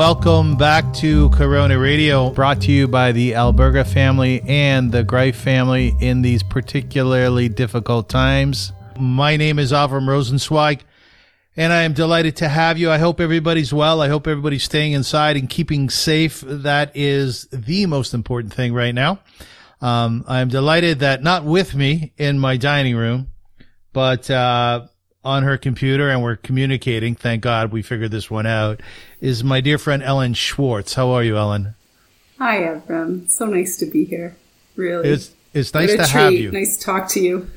welcome back to Corona Radio, brought to you by the Alberga family and the Gryfe family in these particularly difficult times. My name is Avram Rosenzweig, and I am delighted to have you. I hope everybody's well. I hope everybody's staying inside and keeping safe. That is the most important thing right now. Um, I'm delighted that not with me in my dining room, but uh, on her computer and we're communicating. Thank God we figured this one out. Is my dear friend Ellen Schwartz. How are you, Ellen? Hi, Avram. So nice to be here. Really, it's it's nice to have you. Nice to talk to you.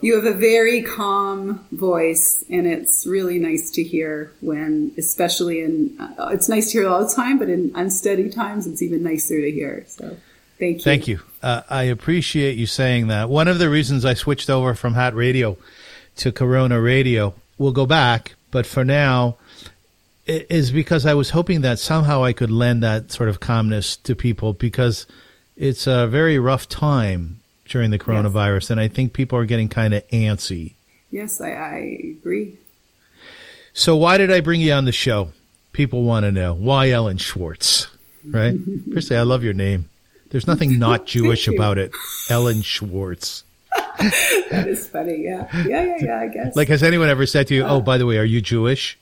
You have a very calm voice, and it's really nice to hear when, especially in, uh, it's nice to hear all the time, but in unsteady times, it's even nicer to hear. So, thank you. Thank you. Uh, I appreciate you saying that. One of the reasons I switched over from Hat Radio to Corona Radio, we'll go back, but for now, i- is because I was hoping that somehow I could lend that sort of calmness to people because it's a very rough time during the coronavirus, and I think people are getting kind of antsy. Yes, I, I agree. So why did I bring you on the show? People want to know why Ellen Schwartz, right? Firstly, I love your name. There's nothing not Jewish about it. Ellen Schwartz. That is funny. Yeah, yeah, yeah, yeah. I guess. Like, has anyone ever said to you, "Oh, by the way, are you Jewish?"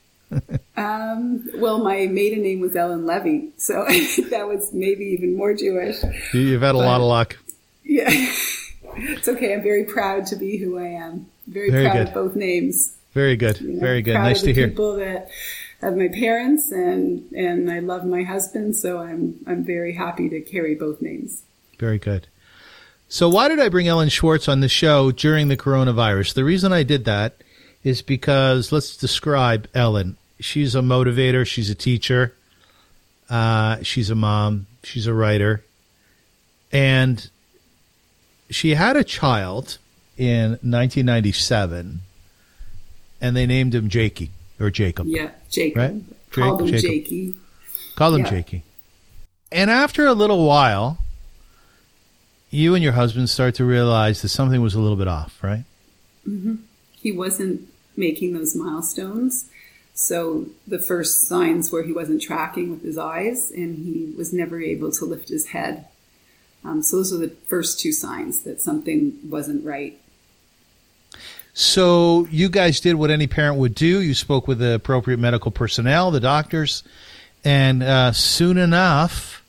um, well, my maiden name was Ellen Levy, so that was maybe even more Jewish. You- You've had a lot of luck. Yeah. it's okay. I'm very proud to be who I am. Very, Very proud good. of both names. Very good. you know, Very good. Nice to hear. People that have my parents and and I love my husband, so I'm I'm very happy to carry both names. Very good. So, why did I bring Ellen Schwartz on the show during the coronavirus? The reason I did that is because let's describe Ellen. She's a motivator. She's a teacher. Uh, she's a mom. She's a writer. And she had a child in 1997, and they named him Jakey or Jacob. Yeah, Jacob. Right? Called him Jacob. Jakey. Call him Yeah. Jakey. And after a little while, you and your husband start to realize that something was a little bit off, right? He wasn't making those milestones. So the first signs were he wasn't tracking with his eyes and he was never able to lift his head. Um, so those were the first two signs that something wasn't right. So you guys did what any parent would do. You spoke with the appropriate medical personnel, the doctors, and uh, soon enough,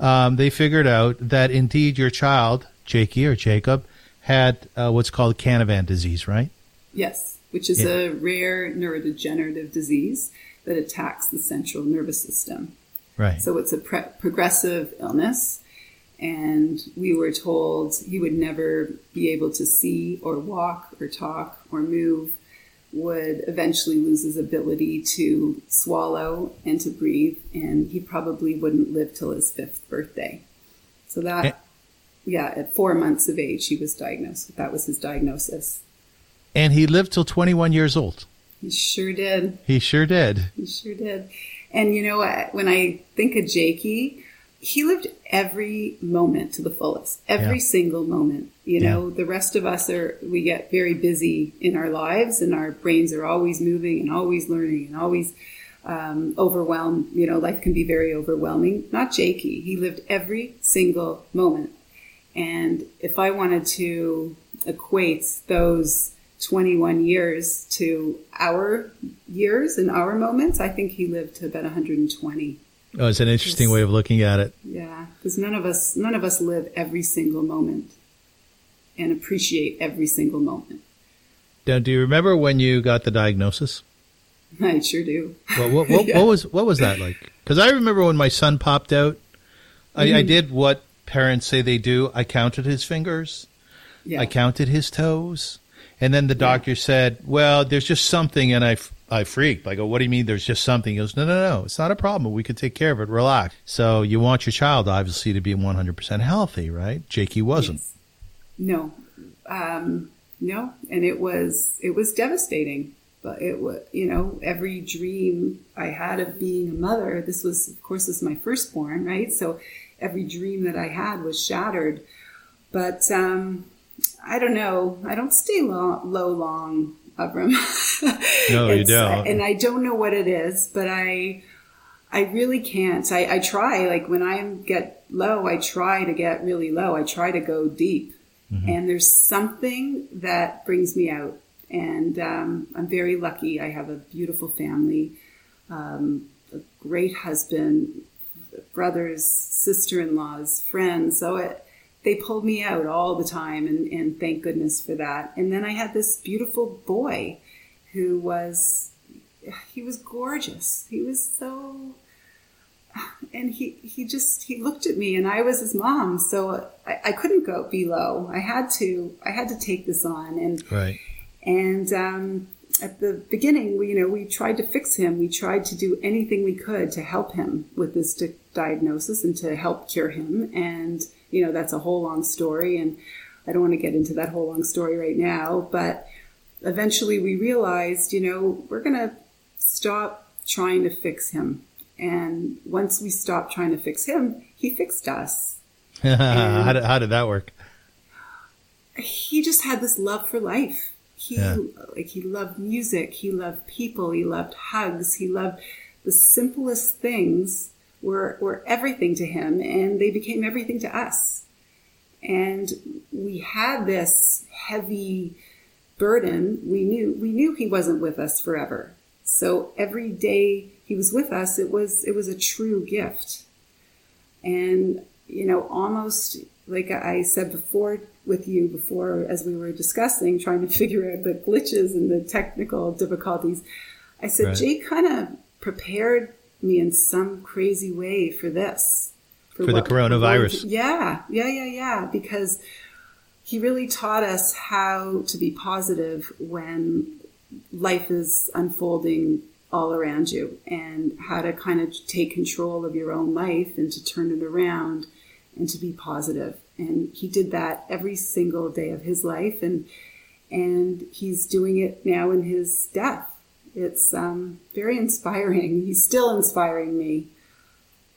um, they figured out that indeed your child, Jakey or Jacob, had uh, what's called Canavan disease, right? Yes, which is Yeah. a rare neurodegenerative disease that attacks the central nervous system. Right. So it's a pre- progressive illness, and we were told he would never be able to see or walk or talk or move, would eventually lose his ability to swallow and to breathe, and he probably wouldn't live till his fifth birthday. So that, Eh. yeah, at four months of age, he was diagnosed. That was his diagnosis. and he lived till 21 years old. He sure did. He sure did. He sure did. And you know, I- when I think of Jakey, he lived every moment to the fullest, every Yeah. single moment. You know, the rest of us are, we get very busy in our lives and our brains are always moving and always learning and always um, overwhelmed. You know, life can be very overwhelming. Not Jakey. He lived every single moment. And if I wanted to equate those 21 years to our years and our moments, I think he lived to about 120. Oh, it's an interesting way of looking at it. Yeah, because none of us none of us live every single moment and appreciate every single moment. Now, do you remember when you got the diagnosis? I sure do. What, what, what, Yeah. what was what was that like? Because I remember when my son popped out, I, Mm-hmm. I did what parents say they do. I counted his fingers, Yeah. I counted his toes, and then the doctor said, "Well, there's just something," and I I freaked. I go, "What do you mean? There's just something?" He goes, "No, no, no. It's not a problem. We can take care of it. Relax." So you want your child obviously to be 100 percent healthy, right? Jakey wasn't. Yes. No, um, no, and it was it was devastating. But it was, you know, every dream I had of being a mother. This was, of course, this is my firstborn, right? So every dream that I had was shattered. But um, I don't know. I don't stay low long, Avram. No, you don't. And I don't know what it is, but I I really can't. I, I try, like when I get low, I try to get really low. I try to go deep. Mm-hmm. And there's something that brings me out. And um, I'm very lucky. I have a beautiful family, um, a great husband, brothers, sister in laws, friends. So it, they pulled me out all the time. And, and thank goodness for that. And then I had this beautiful boy who was, he was gorgeous. He was so and he he just he looked at me and I was his mom so I, I couldn't go below I had to I had to take this on and right and um, at the beginning we you know we tried to fix him we tried to do anything we could to help him with this di- diagnosis and to help cure him and you know that's a whole long story and I don't want to get into that whole long story right now but eventually we realized you know we're gonna stop trying to fix him and once we stopped trying to fix him, he fixed us. how, did, how did that work? He just had this love for life. He yeah. like he loved music, he loved people, he loved hugs, he loved the simplest things were were everything to him and they became everything to us. And we had this heavy burden. We knew we knew he wasn't with us forever. So every day he was with us, it was it was a true gift. And you know, almost like I said before with you before as we were discussing, trying to figure out the glitches and the technical difficulties, I said right. Jake kind of prepared me in some crazy way for this. For, for the coronavirus. yeah, yeah, yeah, yeah. Because he really taught us how to be positive when life is unfolding all around you and how to kind of take control of your own life and to turn it around and to be positive. And he did that every single day of his life and and he's doing it now in his death. It's um, very inspiring. He's still inspiring me.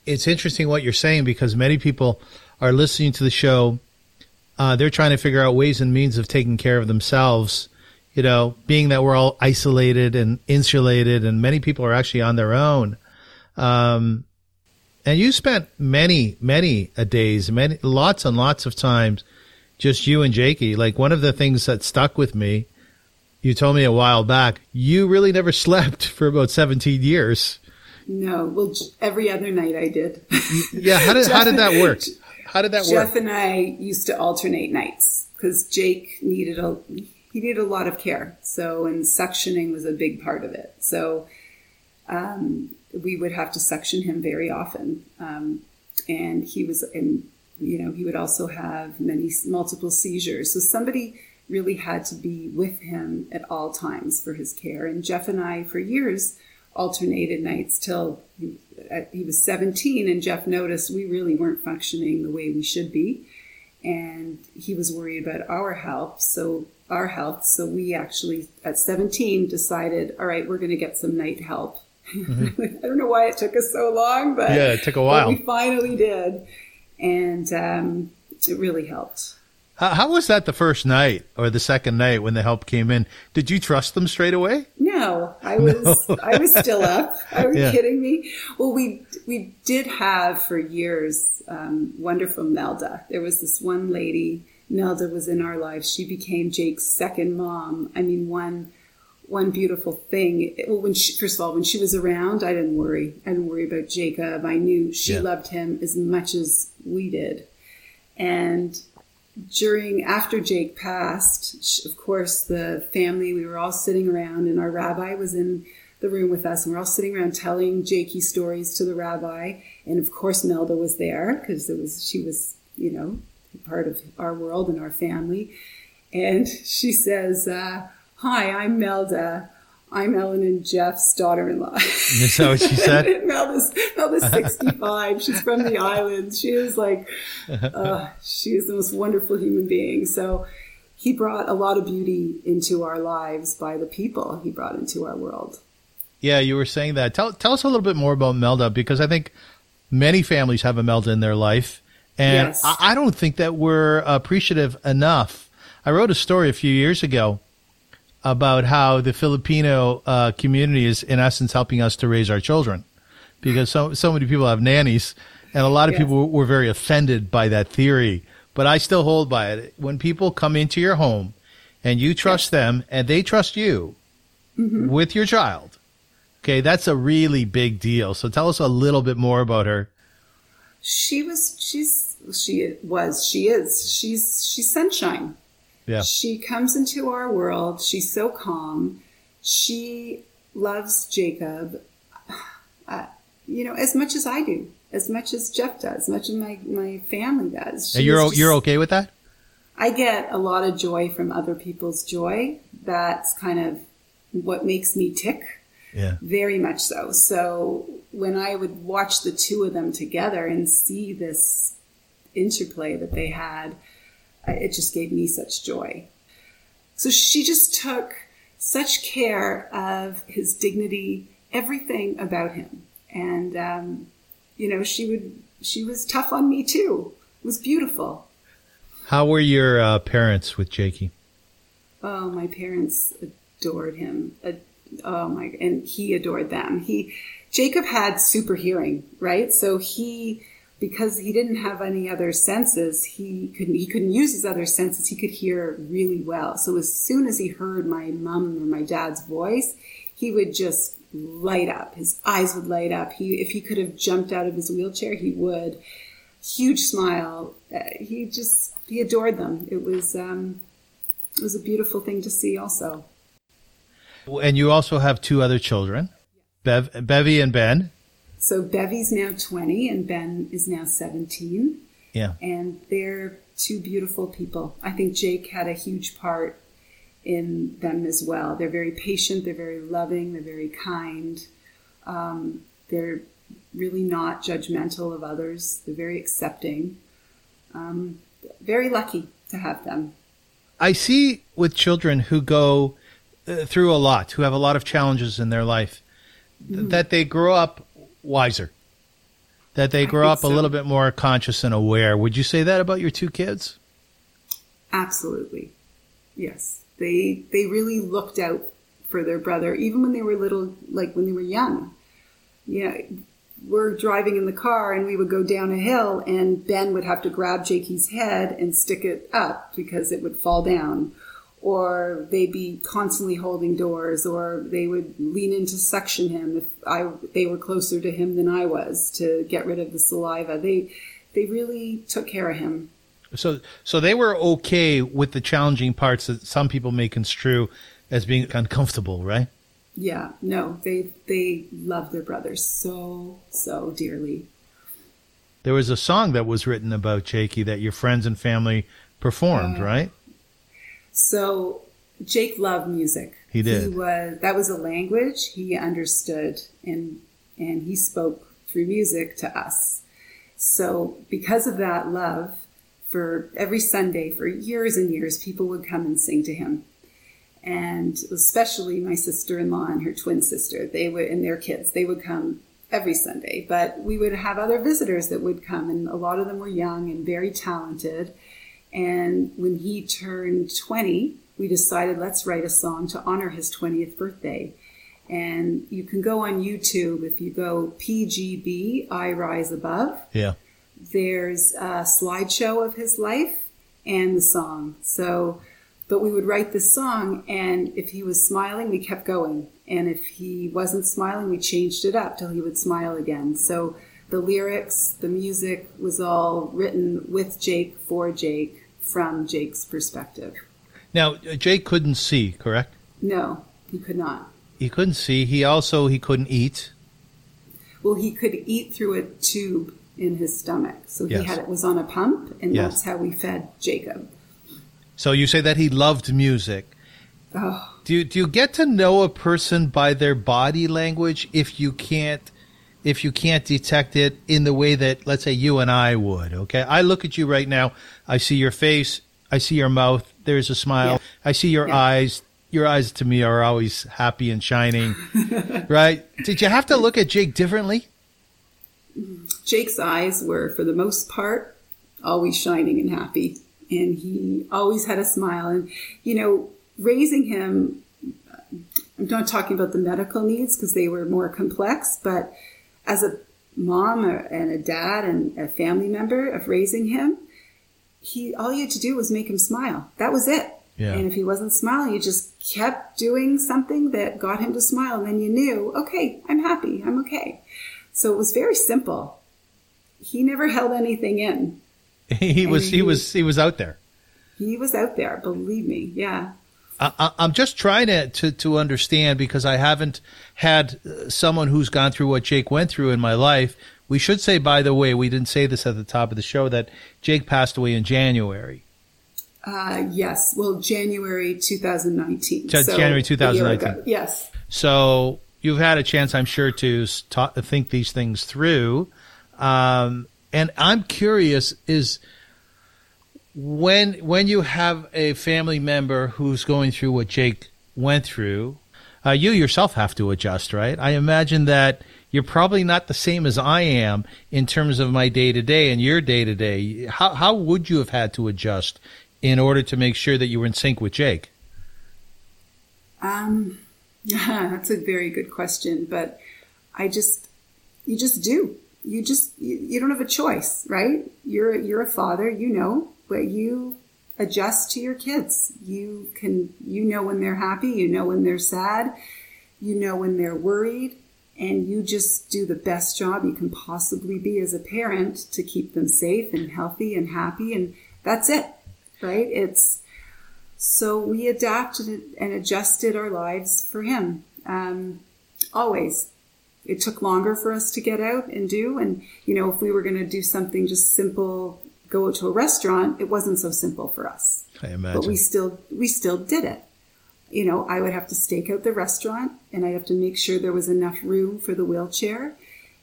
It's interesting what you're saying because many people are listening to the show. Uh, they're trying to figure out ways and means of taking care of themselves you know, being that we're all isolated and insulated and many people are actually on their own. Um, and you spent many, many a days, many, lots and lots of times, just you and Jakey. Like one of the things that stuck with me, you told me a while back, you really never slept for about 17 years. No, well, every other night I did. yeah. How did, how did that work? How did that Jeff work? Jeff and I used to alternate nights because Jake needed a, he needed a lot of care. So, and suctioning was a big part of it. So, um, we would have to suction him very often. Um, and he was, and, you know, he would also have many, multiple seizures. So somebody really had to be with him at all times for his care. And Jeff and I, for years, alternated nights till he, he was 17 and Jeff noticed we really weren't functioning the way we should be. And he was worried about our health. So our health. So we actually, at 17, decided, all right, we're going to get some night help. Mm-hmm. I don't know why it took us so long, but yeah, it took a while. we finally did, and um, it really helped. How, how, was that the first night or the second night when the help came in? Did you trust them straight away? No, I was no. I was still up. Are you yeah. kidding me? Well, we we did have for years um, wonderful Melda. There was this one lady Nelda was in our lives. She became Jake's second mom. I mean, one one beautiful thing. Well, when she, first of all, when she was around, I didn't worry. I didn't worry about Jacob. I knew she yeah. loved him as much as we did. And during after Jake passed, of course, the family we were all sitting around, and our rabbi was in the room with us, and we're all sitting around telling Jakey stories to the rabbi. And of course, Melda was there because it was she was you know part of our world and our family. And she says, uh, Hi, I'm Melda. I'm Ellen and Jeff's daughter-in-law. Is that what she said? Melda's, Melda's 65. She's from the islands. She is like, uh, she is the most wonderful human being. So he brought a lot of beauty into our lives by the people he brought into our world. Yeah, you were saying that. Tell, tell us a little bit more about Melda because I think many families have a Melda in their life. And yes. I, I don't think that we're appreciative enough. I wrote a story a few years ago about how the Filipino uh, community is, in essence, helping us to raise our children. because so so many people have nannies, and a lot of people were very offended by that theory. But I still hold by it. When people come into your home, and you trust them, and they trust you with your child, okay, that's a really big deal. So tell us a little bit more about her. She was, she's, she was, she is, she's, she's sunshine. Yeah. She comes into our world. She's so calm. She loves Jacob, uh, you know, as much as I do, as much as Jeff does, as much as my, my family does. And you're just- you're okay with that? I get a lot of joy from other people's joy. That's kind of what makes me tick. Yeah. Very much so. So when I would watch the two of them together and see this interplay that they had, it just gave me such joy. So she just took such care of his dignity, everything about him. And, um, you know, she would, she was tough on me too. It was beautiful. How were your uh, parents with Jakey? Oh, my parents adored him. Oh my, and he adored them. He, Jacob had super hearing, right? So he, because he didn't have any other senses, he couldn't, he couldn't use his other senses. He could hear really well. So as soon as he heard my mom or my dad's voice, he would just light up. His eyes would light up. He, if he could have jumped out of his wheelchair, he would. Huge smile. Uh, he just, he adored them. It was, um, it was a beautiful thing to see also. And you also have two other children, Bev, Bevy and Ben. So Bevy's now 20 and Ben is now 17 Yeah. and they're two beautiful people. I think Jake had a huge part in them as well. They're very patient, they're very loving, they're very kind. Um, they're really not judgmental of others. They're very accepting. Um, very lucky to have them. I see with children who go uh, through a lot, who have a lot of challenges in their life, th- that they grow up wiser, that they grow up a little bit more conscious and aware. Would you say that about your two kids? Absolutely. Yes. They they really looked out for their brother even when they were little like when they were young. You know, we're driving in the car and we would go down a hill and Ben would have to grab Jakey's head and stick it up because it would fall down. Or they'd be constantly holding doors or they would lean in to suction him if I they were closer to him than I was to get rid of the saliva. They they really took care of him. So, so they were okay with the challenging parts that some people may construe as being uncomfortable, right? Yeah, no, they they love their brothers so so dearly. There was a song that was written about Jakey that your friends and family performed, right? So Jake loved music. He did. He was that was a language he understood and and he spoke through music to us. So because of that love, for every Sunday for years and years, people would come and sing to him. And especially my sister-in-law and her twin sister, they would and their kids, they would come every Sunday. But we would have other visitors that would come, and a lot of them were young and very talented. And when he turned 20, we decided let's write a song to honor his 20th birthday. And you can go on YouTube if you go PGB, I Rise Above. Yeah. There's a slideshow of his life and the song. So, but we would write this song, and if he was smiling, we kept going. And if he wasn't smiling, we changed it up till he would smile again. So the lyrics, the music was all written with Jake, for Jake, from Jake's perspective. Now, uh, Jake couldn't see, correct? No, he could not. He couldn't see. He also he couldn't eat. Well, he could eat through a tube in his stomach. So he Yes. had it was on a pump, and Yes. that's how we fed Jacob. So you say that he loved music. Oh, Do you, do you get to know a person by their body language if you can't if you can't detect it in the way that let's say you and I would? Okay, I look at you right now. I see your face. I see your mouth. There's a smile. Yeah. I see your Yeah. eyes. Your eyes to me are always happy and shining, right? Did you have to look at Jake differently? Jake's eyes were, for the most part, always shining and happy. And he always had a smile. And, you know, raising him, I'm not talking about the medical needs because they were more complex, but as a mom and a dad and a family member of raising him, he all you had to do was make him smile. That was it. Yeah. And if he wasn't smiling, you just kept doing something that got him to smile. And then you knew, okay, I'm happy. I'm okay. So it was very simple. He never held anything in. he was he, he- was he was out there. He was out there, believe me. Yeah. I, I'm just trying to, to to understand because I haven't had uh, someone who's gone through what Jake went through in my life. We should say, by the way, we didn't say this at the top of the show that Jake passed away in January. Uh, yes. Well, January 2019. Ja- So, January 2019. Yes. So you've had a chance, I'm sure, to s- ta- think these things through. Um, and I'm curious: is when when you have a family member who's going through what Jake went through, uh, you yourself have to adjust, right? I imagine that you're probably not the same as I am in terms of my day to day and your day to day. How how would you have had to adjust in order to make sure that you were in sync with Jake? Um, that's a very good question, but I just, you just do. You just, you, you don't have a choice, right? You're, you're a father, you know, but you adjust to your kids. You can, you know when they're happy, you know when they're sad, you know when they're worried, and you just do the best job you can possibly be as a parent to keep them safe and healthy and happy, and that's it, right? It's, so we adapted and adjusted our lives for him. Um, always. It took longer for us to get out and do. And, you know, if we were going to do something just simple, go to a restaurant, it wasn't so simple for us. I imagine. But we still, we still did it. You know, I would have to stake out the restaurant and I'd have to make sure there was enough room for the wheelchair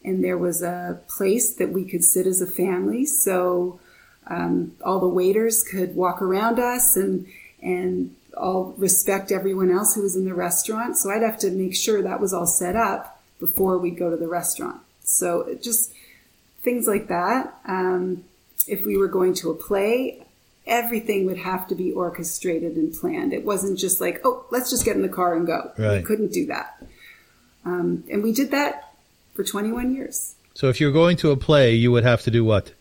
and there was a place that we could sit as a family. So, um, all the waiters could walk around us and and all respect everyone else who was in the restaurant. So I'd have to make sure that was all set up before we'd go to the restaurant. So just things like that. Um, if we were going to a play, everything would have to be orchestrated and planned. It wasn't just like, oh, let's just get in the car and go. Right. We couldn't do that. Um, and we did that for 21 years. So if you're going to a play, you would have to do what?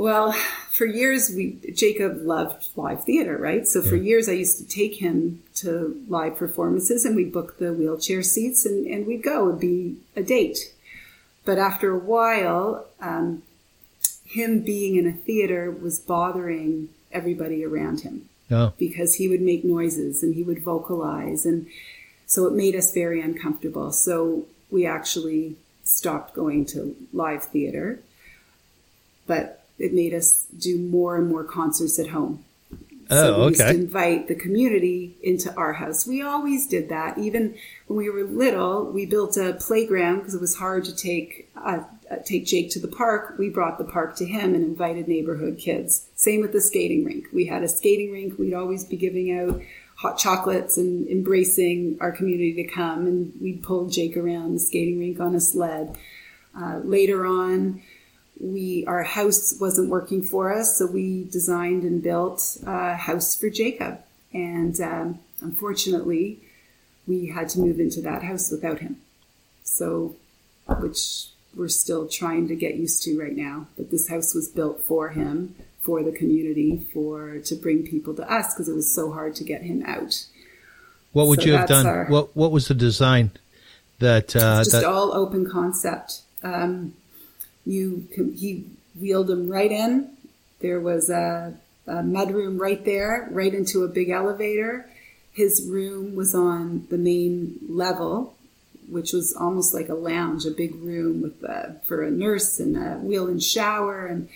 Well, for years, we Jacob loved live theater, right? So for years, I used to take him to live performances, and we'd book the wheelchair seats, and, and we'd go. It'd be a date. But after a while, um, him being in a theater was bothering everybody around him No. because he would make noises and he would vocalize, and so it made us very uncomfortable. So we actually stopped going to live theater, but it made us do more and more concerts at home. So Oh, we used okay. to invite the community into our house. We always did that. Even when we were little, we built a playground because it was hard to take uh, uh, take Jake to the park. We brought the park to him and invited neighborhood kids. Same with the skating rink. We had a skating rink. We'd always be giving out hot chocolates and embracing our community to come. And we'd pull Jake around the skating rink on a sled. Uh, later on, we our house wasn't working for us, so we designed and built a house for Jacob. And um, unfortunately, we had to move into that house without him. So, which we're still trying to get used to right now. But this house was built for him, for the community, for to bring people to us because it was so hard to get him out. What would So you have done? our- What What was the design that uh, just that? all open concept. Um, you he wheeled him right in. There was a, a mudroom right there, right into a big elevator. His room was on the main level, which was almost like a lounge, a big room with a, for a nurse and a wheel and shower and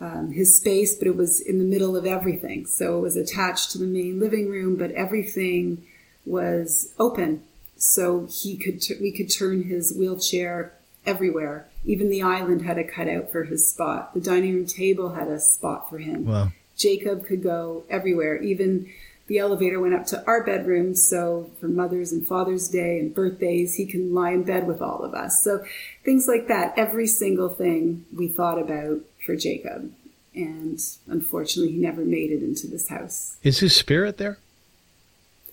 um, his space, but it was in the middle of everything. So it was attached to the main living room, but everything was open. So he could, t- we could turn his wheelchair everywhere. Even the island had a cutout for his spot. The dining room table had a spot for him. Wow. Jacob could go everywhere. Even the elevator went up to our bedroom. So for Mother's and Father's Day and birthdays, he can lie in bed with all of us. So things like that. Every single thing we thought about for Jacob. And unfortunately, he never made it into this house. Is his spirit there?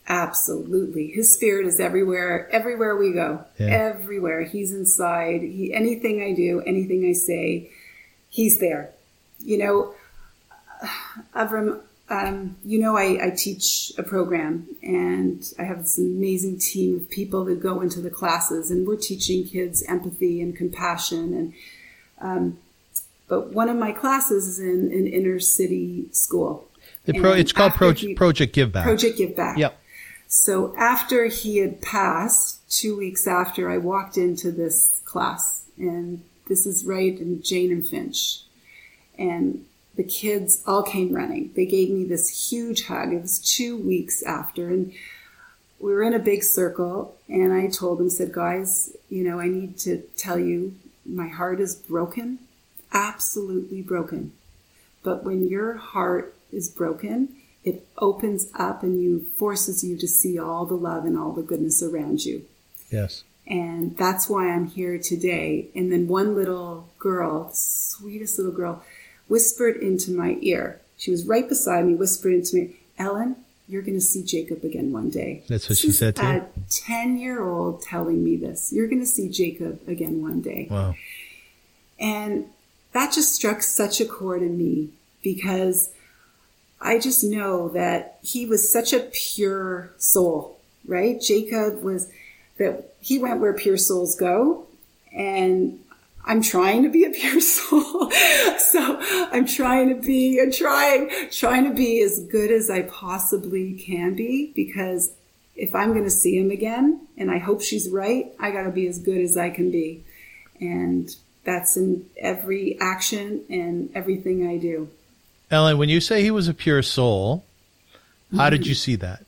Absolutely. His spirit is everywhere, everywhere we go. Yeah. Everywhere. He's inside. He anything I do, anything I say, he's there. You know, Avram, um, you know, I, I teach a program and I have this amazing team of people that go into the classes and we're teaching kids empathy and compassion. And, um, but one of my classes is in an inner city school. The Pro, it's called Project, Project Give Back. Project Give Back. Yep. So after he had passed, two weeks after, I walked into this class, and this is right in Jane and Finch. And the kids all came running. They gave me this huge hug. It was two weeks after, and we were in a big circle. And I told them, said, guys, you know, I need to tell you, my heart is broken, absolutely broken. But when your heart is broken, it opens up and you forces you to see all the love and all the goodness around you. Yes. And that's why I'm here today. And then one little girl, sweetest little girl, whispered into my ear. She was right beside me, whispered into me, Ellen, you're going to see Jacob again one day. That's what This she said to you? A 10 year old telling me this. You're going to see Jacob again one day. Wow. And that just struck such a chord in me because I just know that he was such a pure soul, right? Jacob was that he went where pure souls go. And I'm trying to be a pure soul. so I'm trying to be, I'm trying, trying to be as good as I possibly can be because if I'm going to see him again, and I hope she's right, I got to be as good as I can be. And that's in every action and everything I do. Ellen, when you say he was a pure soul, how did you mm. see that?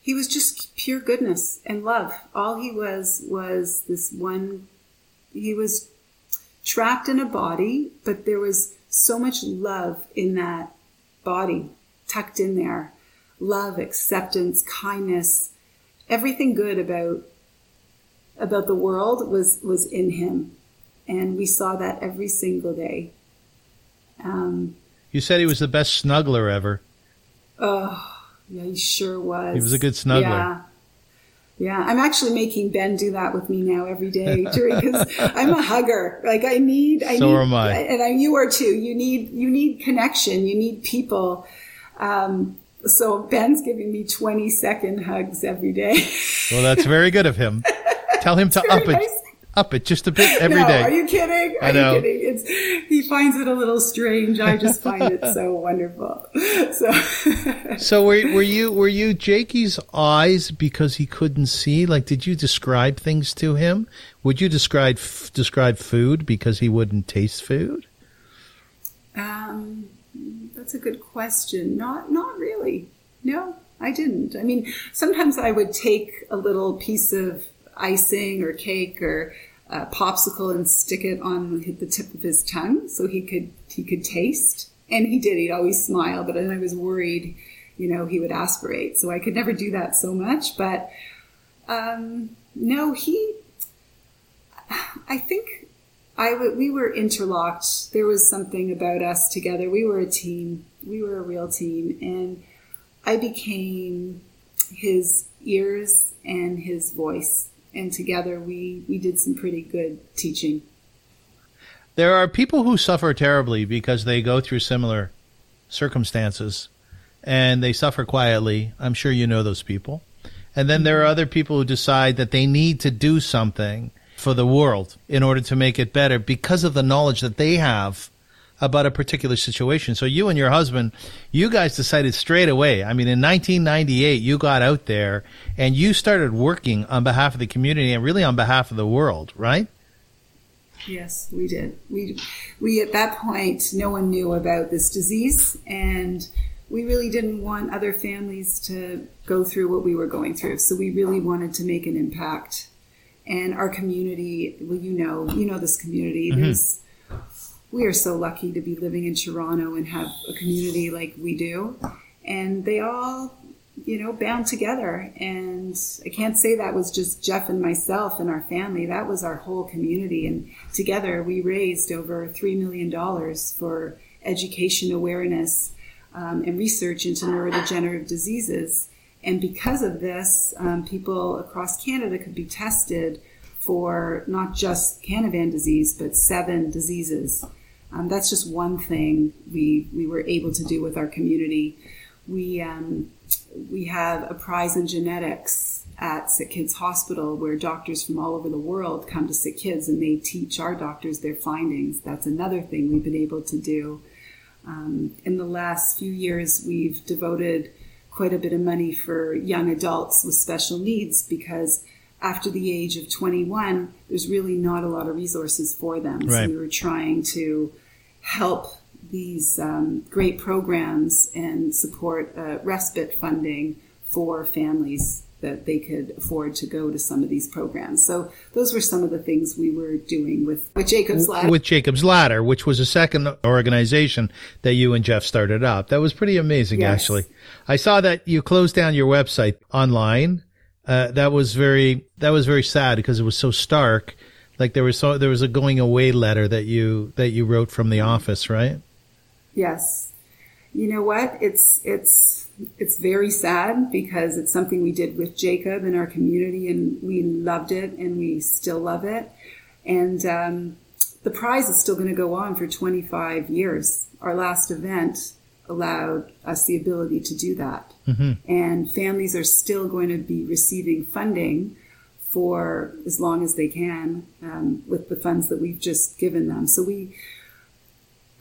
He was just pure goodness and love. All he was was this one, he was trapped in a body, but there was so much love in that body tucked in there. Love, acceptance, kindness, everything good about about the world was was in him, and we saw that every single day. Um, You said he was the best snuggler ever. oh, yeah, he sure was. He was a good snuggler. Yeah. Yeah, I'm actually making Ben do that with me now every day because I'm a hugger. Like I need, I So need, am I. and I, you are too. You need, you need connection. You need people. Um, so Ben's giving me 20 second hugs every day. Well, that's very good of him. Tell him to up it, nice. Up it just a bit every no, day. Are you kidding? Are I know. you kidding? It's he finds it a little strange. I just find it so wonderful. So So were were you were you Jakey's eyes because he couldn't see? Like, did you describe things to him? Would you describe f- describe food because he wouldn't taste food? Um, that's a good question. Not, not really. No, I didn't. I mean, sometimes I would take a little piece of icing or cake or popsicle and stick it on the tip of his tongue so he could he could taste. And he did. He'd always smile, but then I was worried, you know, he would aspirate. So I could never do that so much. But um, no, he. I think I w- we were interlocked. There was something about us together. We were a team. We were a real team, and I became his ears and his voice. And together, we we did some pretty good teaching. There are people who suffer terribly because they go through similar circumstances and they suffer quietly. I'm sure you know those people. And then there are other people who decide that they need to do something for the world in order to make it better because of the knowledge that they have about a particular situation. So you and your husband, you guys decided straight away. I mean, in 1998, you got out there and you started working on behalf of the community and really on behalf of the world, right? Yes, we did. We we at that point, no one knew about this disease, and we really didn't want other families to go through what we were going through. So we really wanted to make an impact. And our community, well, you know, you know this community. Mm-hmm. There's, we are so lucky to be living in Toronto and have a community like we do, and they all, you know, bound together. And I can't say that was just Jeff and myself and our family. That was our whole community, and together we raised over three million dollars for education awareness um, and research into neurodegenerative diseases. And because of this, um, people across Canada could be tested for not just Canavan disease, but seven diseases. Um, that's just one thing we, we were able to do with our community. We, um, we have a prize in genetics at Sick Kids Hospital where doctors from all over the world come to Sick Kids and they teach our doctors their findings. That's another thing we've been able to do. Um, in the last few years, we've devoted quite a bit of money for young adults with special needs because after the age of 21, there's really not a lot of resources for them. Right. So we were trying to help these um, great programs and support uh, respite funding for families that they could afford to go to some of these programs. So those were some of the things we were doing with, with Jacob's Lab. With Jacob's Ladder, which was a second organization that you and Jeff started up. That was pretty amazing, Yes. actually. I saw that you closed down your website online. Uh, that was very, that was very sad because it was so stark. Like there was so, there was a going away letter that you, that you wrote from the office, right? Yes. You know what? It's it's it's very sad because it's something we did with Jacob in our community, and we loved it, and we still love it. And um, the prize is still going to go on for 25 years. Our last event allowed us the ability to do that, and families are still going to be receiving funding for as long as they can um, with the funds that we've just given them. So we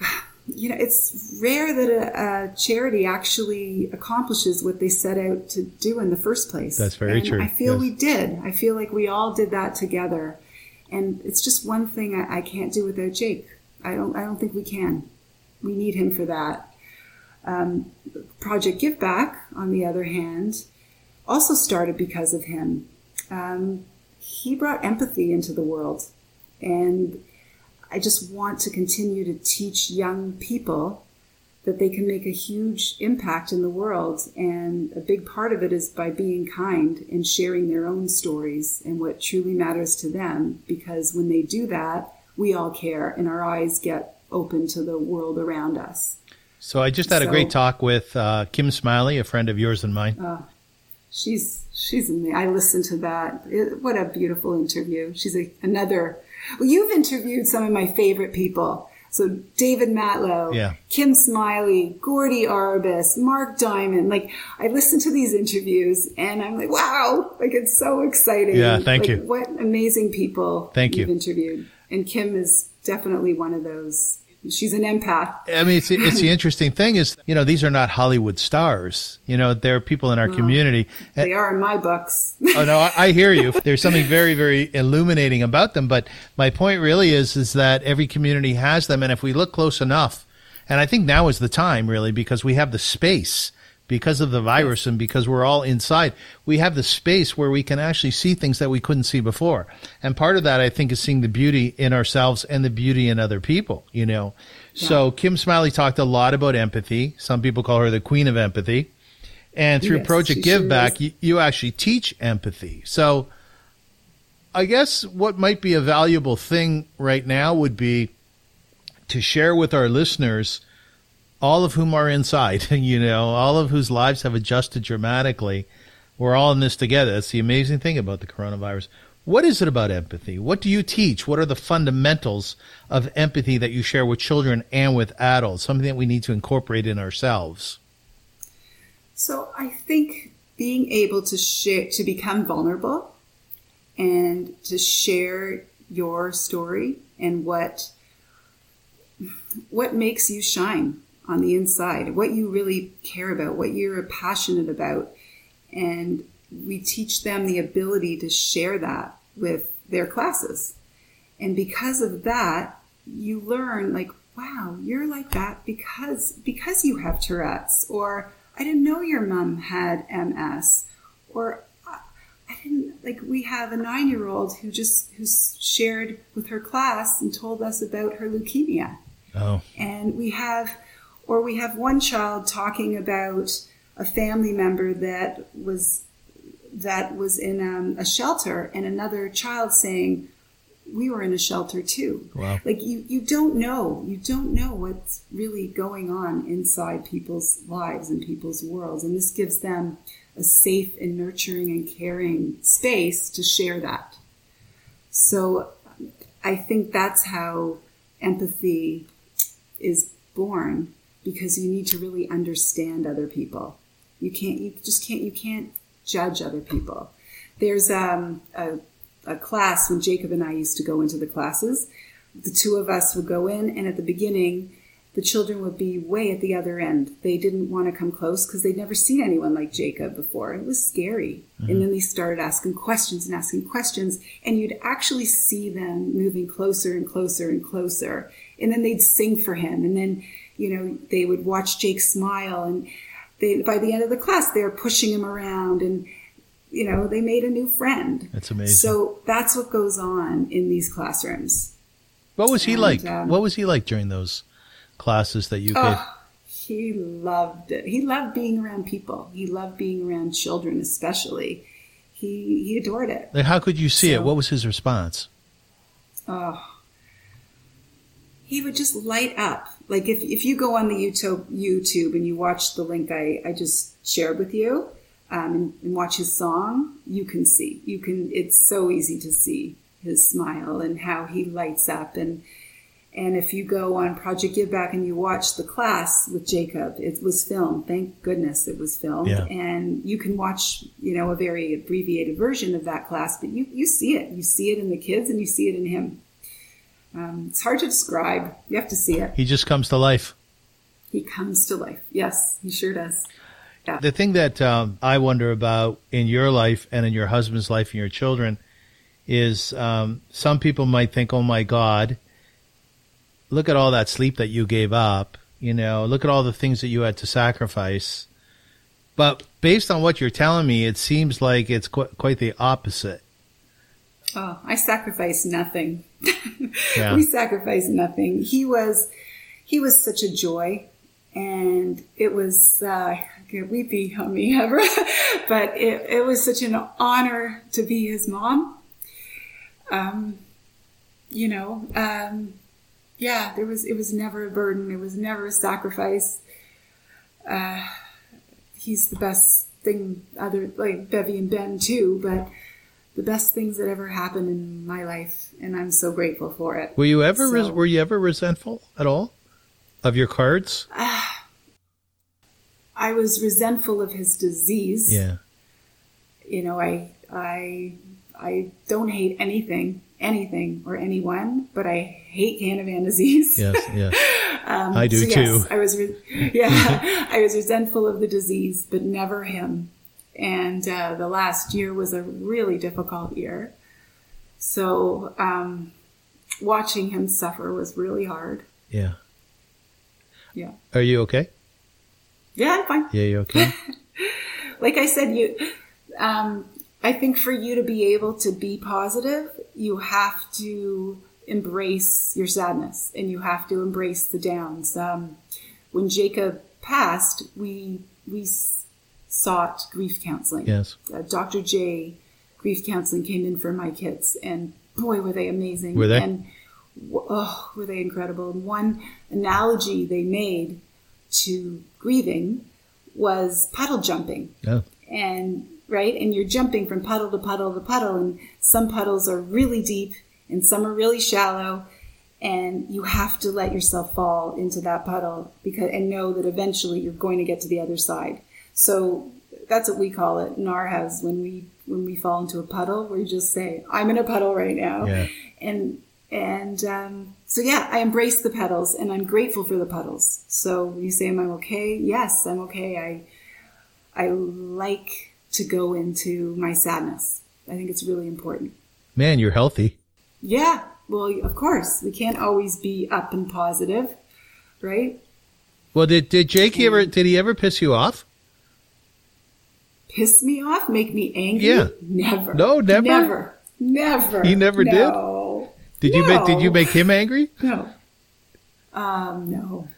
you know, it's rare that a, a charity actually accomplishes what they set out to do in the first place. That's very And true, I feel yes. we did. I feel like we all did that together, and it's just one thing I, I can't do without Jake. I don't. I don't think we can. We need him for that. Um, Project Give Back, on the other hand, also started because of him. Um, he brought empathy into the world, and I just want to continue to teach young people that they can make a huge impact in the world. And a big part of it is by being kind and sharing their own stories and what truly matters to them. Because when they do that, we all care and our eyes get open to the world around us. So I just had a great talk with uh, Kim Smiley, a friend of yours and mine. She's she's amazing. I listened to that. It, what a beautiful interview. She's a, another. Well, you've interviewed some of my favorite people. So David Matlow, Yeah. Kim Smiley, Gordy Arbus, Mark Diamond. Like I listen to these interviews and I'm like, wow, like it's so exciting. Yeah, thank Like, you. What amazing people Thank you've you. interviewed. And Kim is definitely one of those. She's an empath. I mean, it's, it's the interesting thing is, you know, these are not Hollywood stars. You know, they're people in our community. They are in my books. oh no, I, I hear you. There's something very, very illuminating about them. But my point really is, is that every community has them, and if we look close enough, and I think now is the time really because we have the space because of the virus and because we're all inside, we have the space where we can actually see things that we couldn't see before. And part of that, I think, is seeing the beauty in ourselves and the beauty in other people, you know. So Kim Smiley talked a lot about empathy. Some people call her the queen of empathy. And through Yes, Project Give Back, you, you actually teach empathy. So I guess what might be a valuable thing right now would be to share with our listeners, all of whom are inside, you know, all of whose lives have adjusted dramatically. We're all in this together. That's the amazing thing about the coronavirus. What is it about empathy? What do you teach? What are the fundamentals of empathy that you share with children and with adults? Something that we need to incorporate in ourselves. So I think being able to share, to become vulnerable and to share your story and what, what makes you shine on the inside, what you really care about, what you're passionate about. And we teach them the ability to share that with their classes. And because of that, you learn like, wow, you're like that because because you have Tourette's, or I didn't know your mom had MS, or I I didn't like. We have a nine-year-old who just who shared with her class and told us about her leukemia Oh, and we have or we have one child talking about a family member that was that was in um, a shelter and another child saying we were in a shelter too Wow. like you you don't know you don't know what's really going on inside people's lives and people's worlds and this gives them a safe and nurturing and caring space to share that. So I think that's how empathy is born because you need to really understand other people. You can't, you just can't, you can't judge other people. There's um, a, a class when Jacob and I used to go into the classes. The two of us would go in, and at the beginning, the children would be way at the other end. They didn't want to come close because they'd never seen anyone like Jacob before. It was scary. Mm-hmm. And then they started asking questions and asking questions, and you'd actually see them moving closer and closer and closer. And then they'd sing for him, and then, you know, they would watch Jake smile. And they, by the end of the class, they're pushing him around, and, you know, they made a new friend. That's amazing. So that's what goes on in these classrooms. What was he and, like? Um, what was he like during those? classes that you oh, gave? He loved it. He loved being around people. He loved being around children, especially. He he adored it. Like how could you see so, it? What was his response? Oh, he would just light up. Like if if you go on the YouTube YouTube and you watch the link I I just shared with you. Um, and, and watch his song, you can see. You can. It's so easy to see his smile and how he lights up and and if you go on Project Give Back and you watch the class with Jacob, it was filmed. Thank goodness it was filmed. Yeah. And you can watch, you know, a very abbreviated version of that class, but you, you see it. You see it in the kids and you see it in him. Um, it's hard to describe. You have to see it. He just comes to life. He comes to life. Yes, he sure does. Yeah. The thing that um, I wonder about in your life and in your husband's life and your children is um, some people might think, oh my God, look at all that sleep that you gave up. You know, look at all the things that you had to sacrifice. But based on what you're telling me, it seems like it's qu- quite the opposite. Oh, I sacrificed nothing. Yeah. we sacrificed nothing. He was, he was such a joy, and it was uh, weepy on me ever, but it, it was such an honor to be his mom. Um, you know, um, yeah, there was, it was never a burden. It was never a sacrifice. Uh, he's the best thing, other, like Bevy and Ben too, but the best things that ever happened in my life. And I'm so grateful for it. Were you ever, so, res- were you ever resentful at all of your cards? Uh, I was resentful of his disease. Yeah. You know, I, I, I don't hate anything anything or anyone, but I hate Canavan disease. Yes, yeah. um, I do so yes, too. I was, re- yeah, I was resentful of the disease, but never him. And uh, the last year was a really difficult year. So um, watching him suffer was really hard. Yeah. Yeah. Are you okay? Yeah, I'm fine. Yeah, you okay? like I said, you. Um, I think for you to be able to be positive, you have to embrace your sadness and you have to embrace the downs. Um, when Jacob passed, we we sought grief counseling. Yes, uh, Dr. Jay grief counseling came in for my kids, and boy, were they amazing! Were they? And oh, were they incredible! And one analogy they made to grieving was puddle jumping. Oh. And right? And you're jumping from puddle to puddle to puddle, and some puddles are really deep and some are really shallow. And you have to let yourself fall into that puddle because and know that eventually you're going to get to the other side. So that's what we call it in our house when we when we fall into a puddle, we just say, "I'm in a puddle right now," yeah. and and um, so yeah, I embrace the puddles and I'm grateful for the puddles. So you say, "Am I okay?" Yes, I'm okay. I I like to go into my sadness. I think it's really important. Man, you're healthy. Yeah. Well, of course, we can't always be up and positive, right? Well, did did Jake ever did he ever piss you off? Piss me off? Make me angry? Yeah. Never. No, never. Never. Never. He never no. did. Did no. you make Did you make him angry? No. Um. No.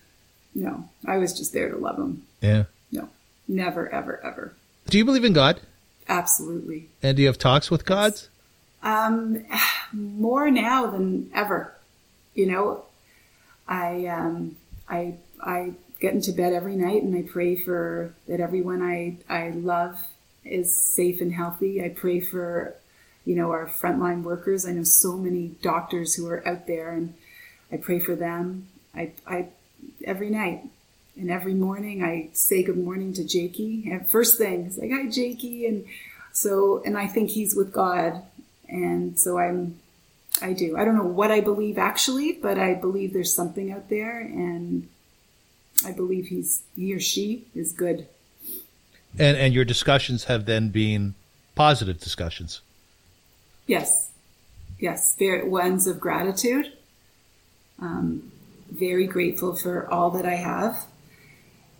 No. I was just there to love him. Yeah. No. Never. Ever. Ever. Do you believe in God? Absolutely. And do you have talks with gods? Um, more now than ever. You know, I um, I I get into bed every night and I pray for that everyone I I love is safe and healthy. I pray for, you know, our frontline workers. I know so many doctors who are out there, and I pray for them. I, I every night and every morning I say good morning to Jakey. And first thing, it's like, hi, Jakey. And so, and I think he's with God. And so I'm, I do. I don't know what I believe actually, but I believe there's something out there. And I believe he's, he or she is good. And, and your discussions have then been positive discussions. Yes. Yes. Very, ones of gratitude. Um, very grateful for all that I have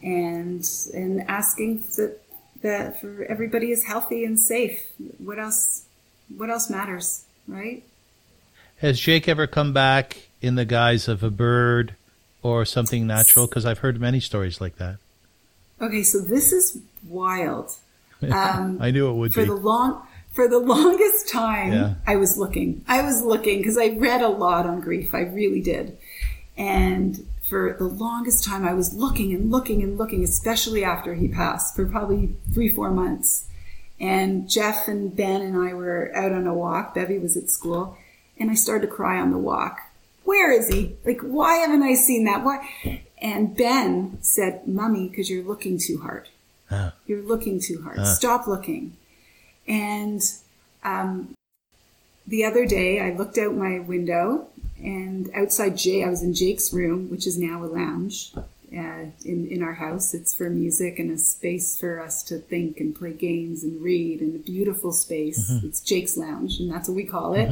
and and asking that that for everybody is healthy and safe. What else? What else matters, right? Has Jake ever come back in the guise of a bird or something natural? Because I've heard many stories like that. Okay, so this is wild. Um, I knew it would for be. the long for the longest time. Yeah. I was looking. I was looking because I read a lot on grief. I really did, and for the longest time, I was looking and looking and looking, especially after he passed for probably three, four months. And Jeff and Ben and I were out on a walk. Bevy was at school and I started to cry on the walk. Where is he? Like, why haven't I seen that? Why? And Ben said, Mummy, because you're looking too hard. Uh, You're looking too hard. Stop looking. And um, the other day, I looked out my window and outside Jay, I was in Jake's room, which is now a lounge uh, in in our house. It's for music and a space for us to think and play games and read, and a beautiful space. Mm-hmm. It's Jake's lounge, and that's what we call it.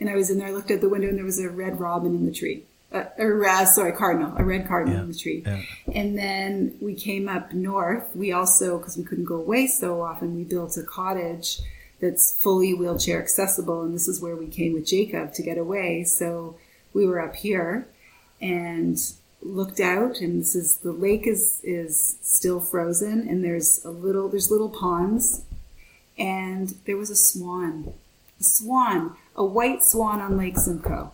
And I was in there, I looked out the window, and there was a red robin in the tree. Uh, or uh, sorry, cardinal, a red cardinal Yeah, in the tree. yeah. And then we came up north. We also, because we couldn't go away so often, we built a cottage that's fully wheelchair accessible. And this is where we came with Jacob to get away. So we were up here and looked out and this is the lake is is still frozen and there's a little there's little ponds and there was a swan a swan a white swan on lake simcoe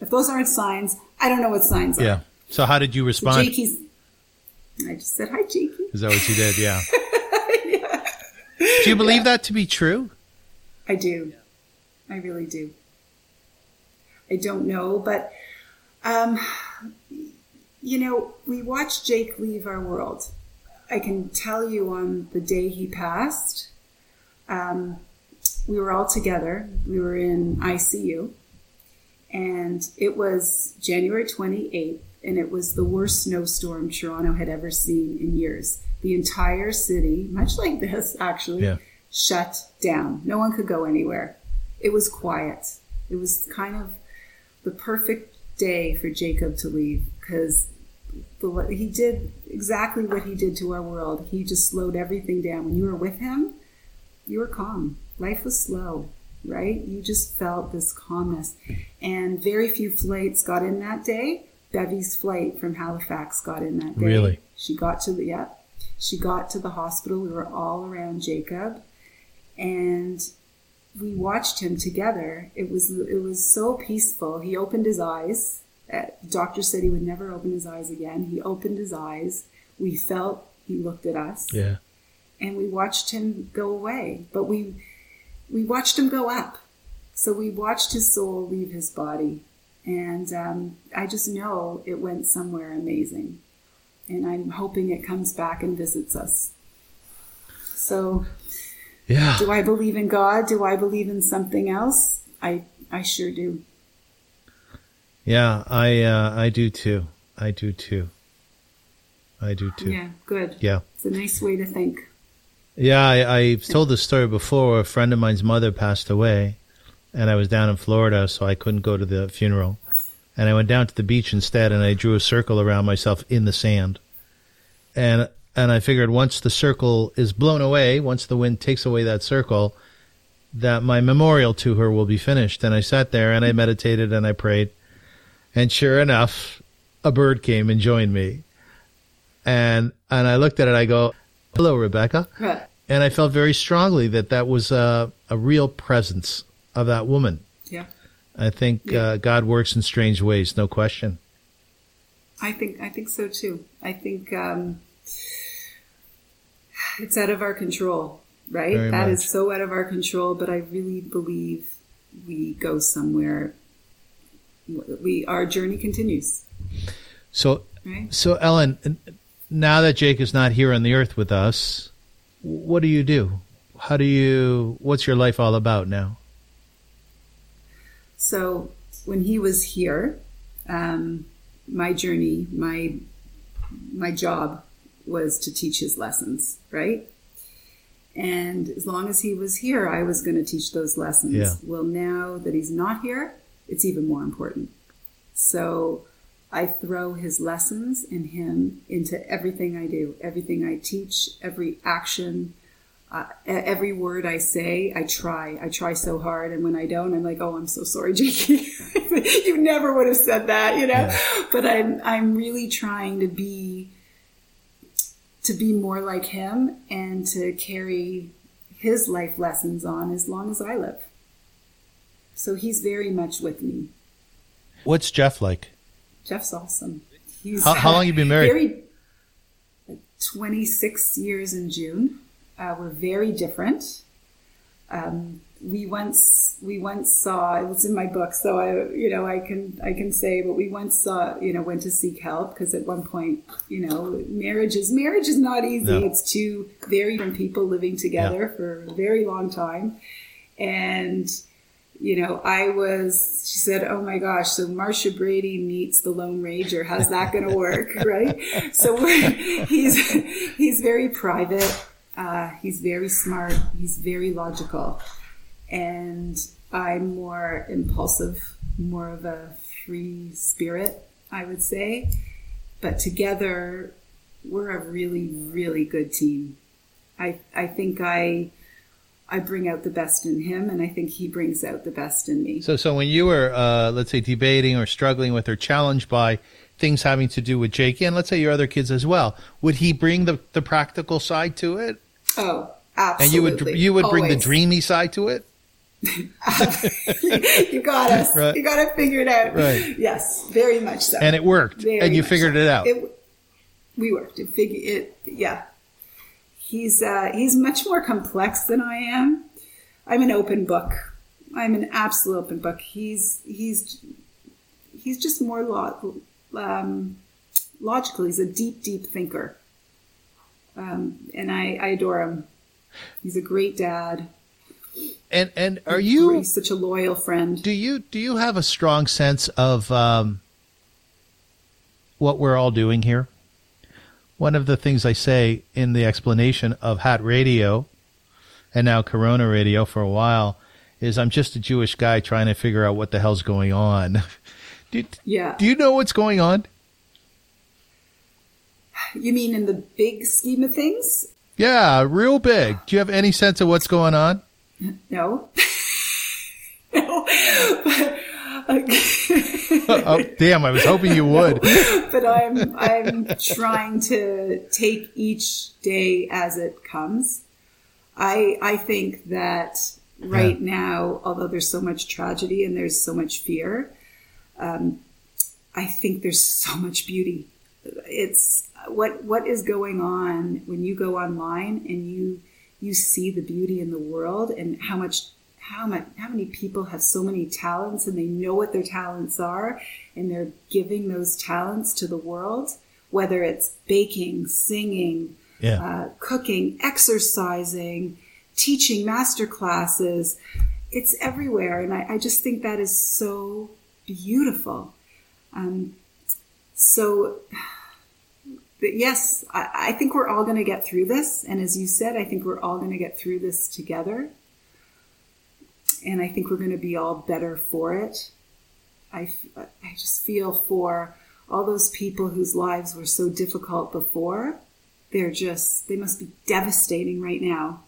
if those aren't signs i don't know what signs are yeah. So how did you respond? jakey's i just said hi jakey Is that what you did? Yeah. Do you believe that to be true? I do. I really do. I don't know, but um, you know, we watched Jake leave our world. I can tell you on the day he passed, um, we were all together. We were in ICU, and it was January 28th, and it was the worst snowstorm Toronto had ever seen in years. The entire city, much like this actually, Yeah. shut down. No one could go anywhere. It was quiet. It was kind of the perfect day for Jacob to leave because he did exactly what he did to our world. He just slowed everything down. When you were with him, you were calm. Life was slow, right? You just felt this calmness. And very few flights got in that day. Bevy's flight from Halifax got in that day. Really? She got to the yeah. She got to the hospital. We were all around Jacob, and we watched him together. It was it was so peaceful. He opened his eyes. Uh, the doctor said he would never open his eyes again. He opened his eyes. We felt he looked at us, Yeah. and we watched him go away. But we we watched him go up. So we watched his soul leave his body, and um, I just know it went somewhere amazing. And I'm hoping it comes back and visits us. So Yeah. do I believe in God? Do I believe in something else? I I sure do. Yeah, I uh, I do too. I do too. I do too. Yeah, good. Yeah. It's a nice way to think. Yeah, I, I've told this story before. A friend of mine's mother passed away, and I was down in Florida, so I couldn't go to the funeral. And I went down to the beach instead, and I drew a circle around myself in the sand. And and I figured once the circle is blown away, once the wind takes away that circle, that my memorial to her will be finished. And I sat there and I meditated and I prayed, and sure enough, a bird came and joined me. And and I looked at it. I go, "Hello, Rebecca." Right. and I felt very strongly that that was a, a real presence of that woman. Yeah. I think Yeah. uh, God works in strange ways, no question. I think I think so too. I think um, it's out of our control. right? Very That is much. so out of our control, but I really believe we go somewhere. We our journey continues, So, right? so Ellen, now that Jake is not here on the earth with us, what do you do? How do you? What's your life all about now? So when he was here, um, my journey, my my job was to teach his lessons, right? And as long as he was here, I was going to teach those lessons. Yeah. Well, now that he's not here, it's even more important. So I throw his lessons and him into everything I do, everything I teach, every action, uh, every word I say, I try. I try so hard, and when I don't, I'm like, "Oh, I'm so sorry, Jakey. you never would have said that," you know. But I'm I'm really trying to be to be more like him and to carry his life lessons on as long as I live. So he's very much with me. What's Jeff like? Jeff's awesome. He's How, how long you been married? very 26 years in June. Uh, we're very different. Um, we once we once saw it was in my book, so I you know I can I can say, but we once saw you know went to seek help because at one point you know marriage is marriage is not easy. No. It's two very different people living together for a very long time, and you know, I was, she said, oh my gosh, so Marcia Brady meets the Lone Ranger. How's that going to work? right. So he's, he's very private. Uh, he's very smart. He's very logical. And I'm more impulsive, more of a free spirit, I would say. But together, we're a really, really good team. I, I think I, I bring out the best in him, and I think he brings out the best in me. So, so when you were, uh, let's say, debating or struggling with or challenged by things having to do with Jake, and let's say your other kids as well, would he bring the, the practical side to it, Oh, absolutely. and you would you would bring the dreamy side to it? you got us. Right. You got to figure it figured out. Right. Yes, very much so. And it worked, Very and you figured so. it out. It, we worked. It figure it. Yeah. He's uh, he's much more complex than I am. I'm an open book. I'm an absolute open book. He's he's he's just more lo- um, logical. He's a deep, deep thinker, um, and I, I adore him. He's a great dad. And and are you such a loyal friend. do you do you have a strong sense of um, what we're all doing here? One of the things I say in the explanation of Hat Radio and now Corona Radio for a while is I'm just a Jewish guy trying to figure out what the hell's going on. do, Yeah. do you know what's going on? You mean in the big scheme of things? Yeah, real big. Do you have any sense of what's going on? No. no. Oh, damn, I was hoping you would. but I'm I'm trying to take each day as it comes. I I think that right Yeah. now, although there's so much tragedy and there's so much fear, um, I think there's so much beauty. It's what what is going on when you go online and you you see the beauty in the world and how much how much how many people have so many talents and they know what their talents are and they're giving those talents to the world whether it's baking singing Yeah. uh, cooking exercising teaching master classes. It's everywhere. And I, I just think that is so beautiful. Um, so but yes, I, I think we're all going to get through this. And as you said, I think we're all going to get through this together. And I think we're going to be all better for it. I, I just feel for all those people whose lives were so difficult before. They're just, they must be devastating right now.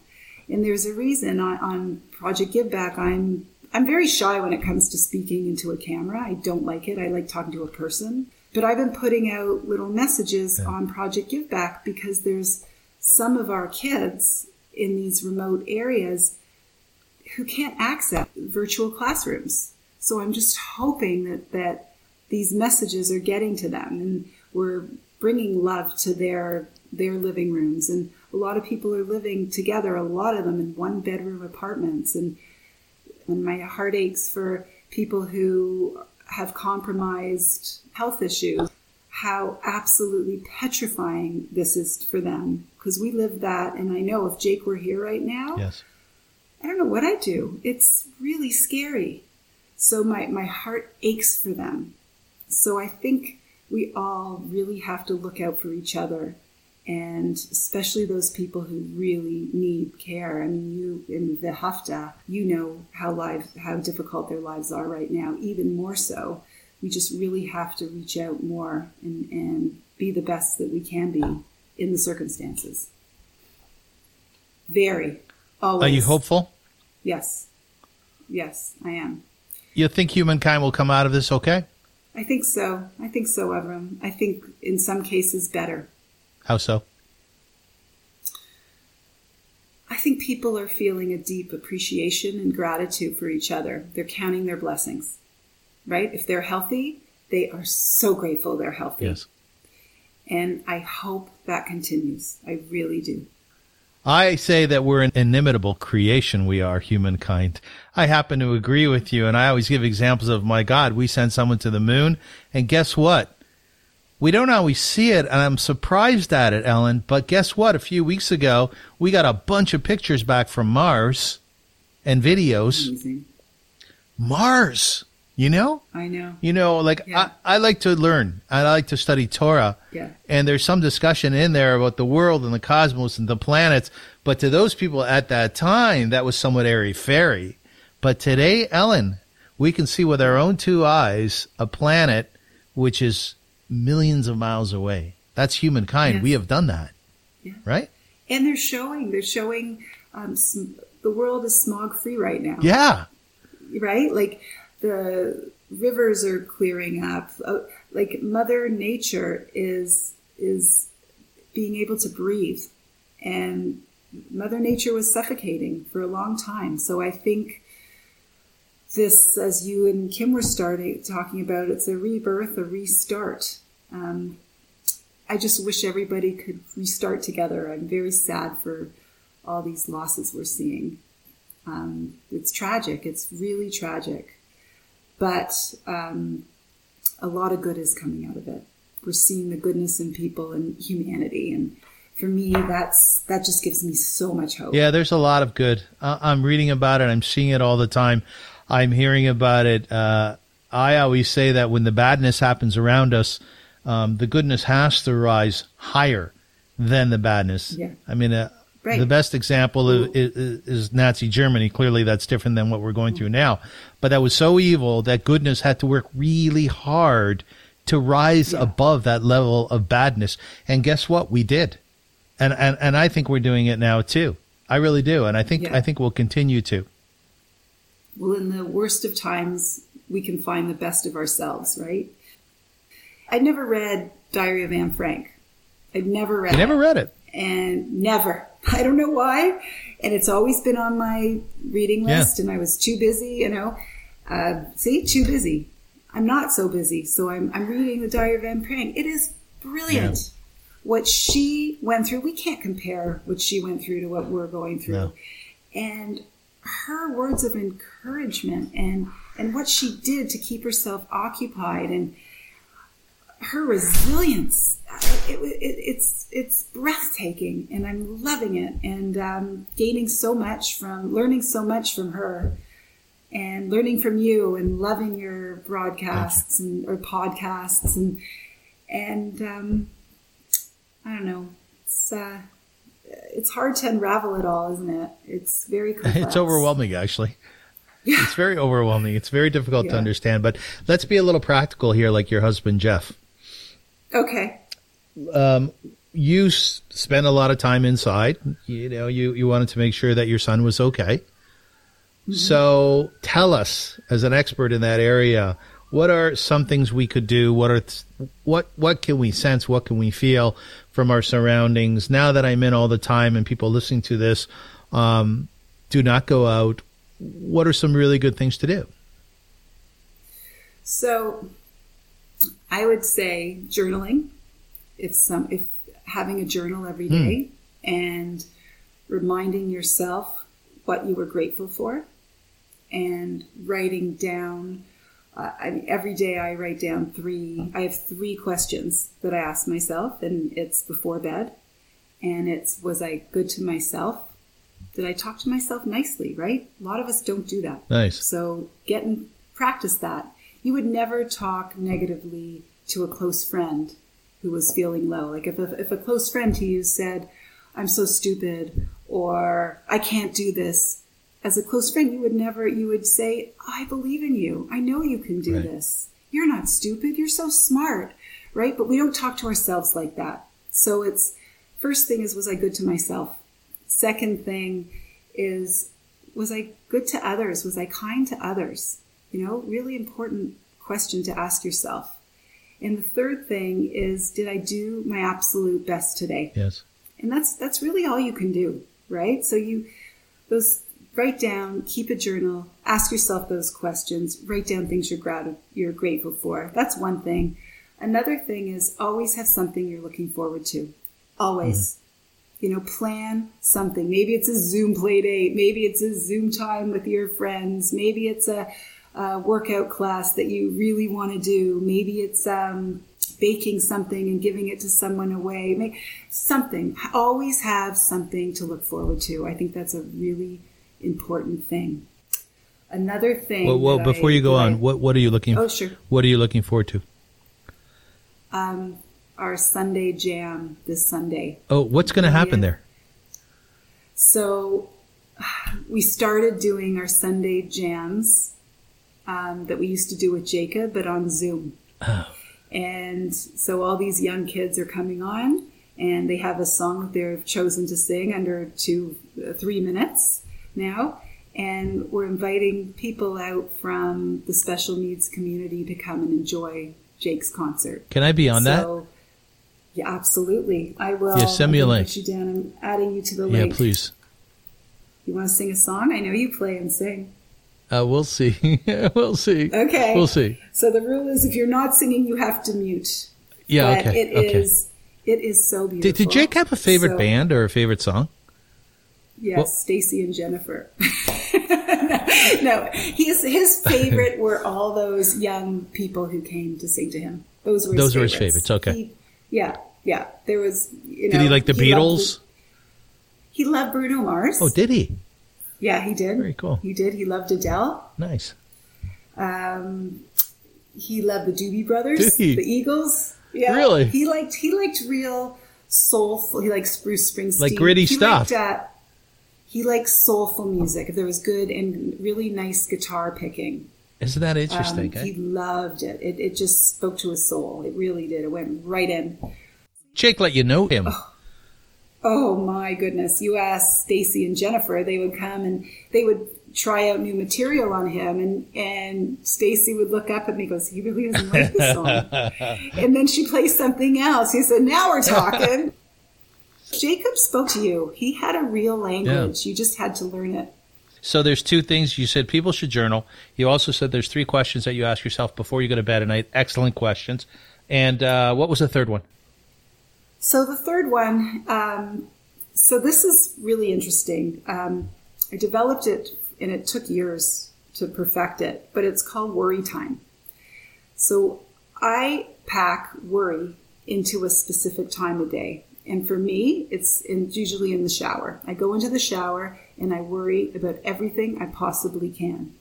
And there's a reason on, on Project Give Back, I'm, I'm very shy when it comes to speaking into a camera. I don't like it. I like talking to a person. But I've been putting out little messages on Project Give Back because there's some of our kids in these remote areas who can't access virtual classrooms. So I'm just hoping that, that these messages are getting to them and we're bringing love to their their living rooms and a lot of people are living together, a lot of them in one bedroom apartments. And, and my heart aches for people who have compromised health issues, how absolutely petrifying this is for them. Because we live that, and I know if Jake were here right now, Yes. I don't know what I'd do. It's really scary. So my, my heart aches for them. So I think we all really have to look out for each other and especially those people who really need care. I mean, you in the Hafta, you know how lives, how difficult their lives are right now, even more so. We just really have to reach out more and, and be the best that we can be in the circumstances. Very. Always. Are you hopeful? Yes. Yes, I am. You think humankind will come out of this okay? I think so. I think so, Avram. I think in some cases better. How so? I think people are feeling a deep appreciation and gratitude for each other. They're counting their blessings, right? If they're healthy, they are so grateful they're healthy. Yes. And I hope that continues. I really do. I say that we're an inimitable creation. We are humankind. I happen to agree with you. And I always give examples of my God. We sent someone to the moon. And guess what? We don't always see it. And I'm surprised at it, Ellen. But guess what? A few weeks ago, we got a bunch of pictures back from Mars and videos. Amazing. Mars, you know? I know. You know, like Yeah. I, I like to learn. I like to study Torah. Yeah. And there's some discussion in there about the world and the cosmos and the planets. But to those people at that time, that was somewhat airy fairy. But today, Ellen, we can see with our own two eyes a planet which is millions of miles away. That's humankind. Yes. We have done that. Yeah. Right? And they're showing, they're showing um, sm- the world is smog free right now. Yeah. right? Like the rivers are clearing up. Uh, like Mother Nature is is being able to breathe, and Mother Nature was suffocating for a long time. So I think this, as you and Kim were starting talking about, it's a rebirth, a restart. Um, I just wish everybody could restart together. I'm very sad for all these losses we're seeing. Um, it's tragic. It's really tragic. But um, a lot of good is coming out of it. We're seeing the goodness in people and humanity, and for me, that's that just gives me so much hope. Yeah, there's a lot of good. Uh, I'm reading about it. I'm seeing it all the time. I'm hearing about it. Uh, I always say that when the badness happens around us, um, the goodness has to rise higher than the badness. Yeah. I mean, uh, Right. the best example of, is, is Nazi Germany. Clearly, that's different than what we're going through now. But that was so evil that goodness had to work really hard to rise Yeah. above that level of badness. And guess what? We did and and and I think we're doing it now too. I really do, and I think Yeah. I think we'll continue to. Well, in the worst of times, we can find the best of ourselves, right? I'd never read Diary of Anne Frank. I'd never read You never it. read it, and never. I don't know why. And it's always been on my reading Yeah. list, and I was too busy, you know. Uh, see, too busy. I'm not so busy, so I'm, I'm reading the Diary of Anne Frank. It is brilliant. What she went through, we can't compare what she went through to what we're going through. No. And her words of encouragement and and what she did to keep herself occupied and her resilience it, it, it's it's breathtaking and i'm loving it and um, gaining so much from learning so much from her and learning from you and loving your broadcasts and or podcasts and and um, i don't know it's uh, it's hard to unravel it all isn't it it's very complex. it's overwhelming. Actually, Yeah. it's very overwhelming. It's very difficult to understand. But let's be a little practical here, like your husband Jeff. okay You s- spent a lot of time inside. You know, you you wanted to make sure that your son was okay. So tell us, as an expert in that area, what are some things we could do? What are th- what what can we sense? What can we feel from our surroundings? Now that I'm in all the time, and people listening to this, um, do not go out. What are some really good things to do? So I would say journaling. If some if having a journal every day and reminding yourself what you were grateful for and writing down. Uh, I mean, every day I write down three. I have three questions that I ask myself, and it's before bed. And it's was I good to myself? Did I talk to myself nicely? Right? A lot of us don't do that. Nice. So get and practice that. You would never talk negatively to a close friend who was feeling low. Like if a, if a close friend to you said, "I'm so stupid," or "I can't do this," as a close friend, you would never, you would say, I believe in you. I know you can do Right. this. You're not stupid. You're so smart. Right. But we don't talk to ourselves like that. So it's first thing is, was I good to myself? Second thing is, was I good to others? Was I kind to others? You know, really important question to ask yourself. And the third thing is, did I do my absolute best today? Yes. and that's that's really all you can do right? So you those write down keep a journal ask yourself those questions write down things you're grat- you're grateful for. That's one thing. Another thing is always have something you're looking forward to. Always. Mm-hmm. You know plan something. Maybe it's a zoom play date. Maybe it's a zoom time with your friends. Maybe it's a, a workout class that you really want to do maybe it's um, baking something and giving it to someone away Make something always have something to look forward to i think that's a really important thing another thing Well, well before I- you go that I- on, what what are you looking? oh sure What are you looking forward to? um, our sunday jam this sunday Oh, what's going to happen Yeah. there? So we started doing our Sunday jams um, that we used to do with Jacob, but on Zoom. Oh. And so all these young kids are coming on, and they have a song that they've chosen to sing under two, uh, three minutes now. And we're inviting people out from the special needs community to come and enjoy Jake's concert. Can I be on that? Yeah, absolutely. I will. Yeah, send me a link. You down. I'm adding you to the Yeah, link. Yeah, please. You want to sing a song? I know you play and sing. Uh, we'll see. we'll see. Okay. We'll see. So the rule is, if you're not singing, you have to mute. Yeah. but okay. it okay. is- It is so beautiful. Did, did Jake have a favorite So- band or a favorite song? Yes, Well- Stacy and Jennifer. no, his his favorite were all those young people who came to sing to him. Those were his Those were his favorites. okay. He- yeah, yeah. There was. You know, Did he like the loved Beatles? he loved Bruno Mars. Oh, did he? Yeah, he did. Very cool. He did. He loved Adele. Nice. Um, he loved the Doobie Brothers, the Eagles. Yeah, Really? He liked he liked real soulful. He liked Bruce Springsteen, Like gritty he stuff. Liked, uh, he liked soulful music. If there was good and really nice guitar picking, Isn't that um, interesting? eh? he loved it. it. It just spoke to his soul. It really did. It went right in. Jake let you know him. Oh my goodness! You asked Stacy and Jennifer, they would come and they would try out new material on him, and and Stacy would look up at me, and goes, "He really doesn't like this song." and then she plays something else. He said, "Now we're talking." Jacob spoke to you. He had a real language. You just had to learn it. So there's two things. You said people should journal. You also said there's three questions that you ask yourself before you go to bed at night. Excellent questions. And uh, what was the third one? So the third one, um, so this is really interesting. Um, I developed it, and it took years to perfect it, but it's called worry time. So I pack worry into a specific time of day. And for me, it's in, usually in the shower. I go into the shower and I worry about everything I possibly can.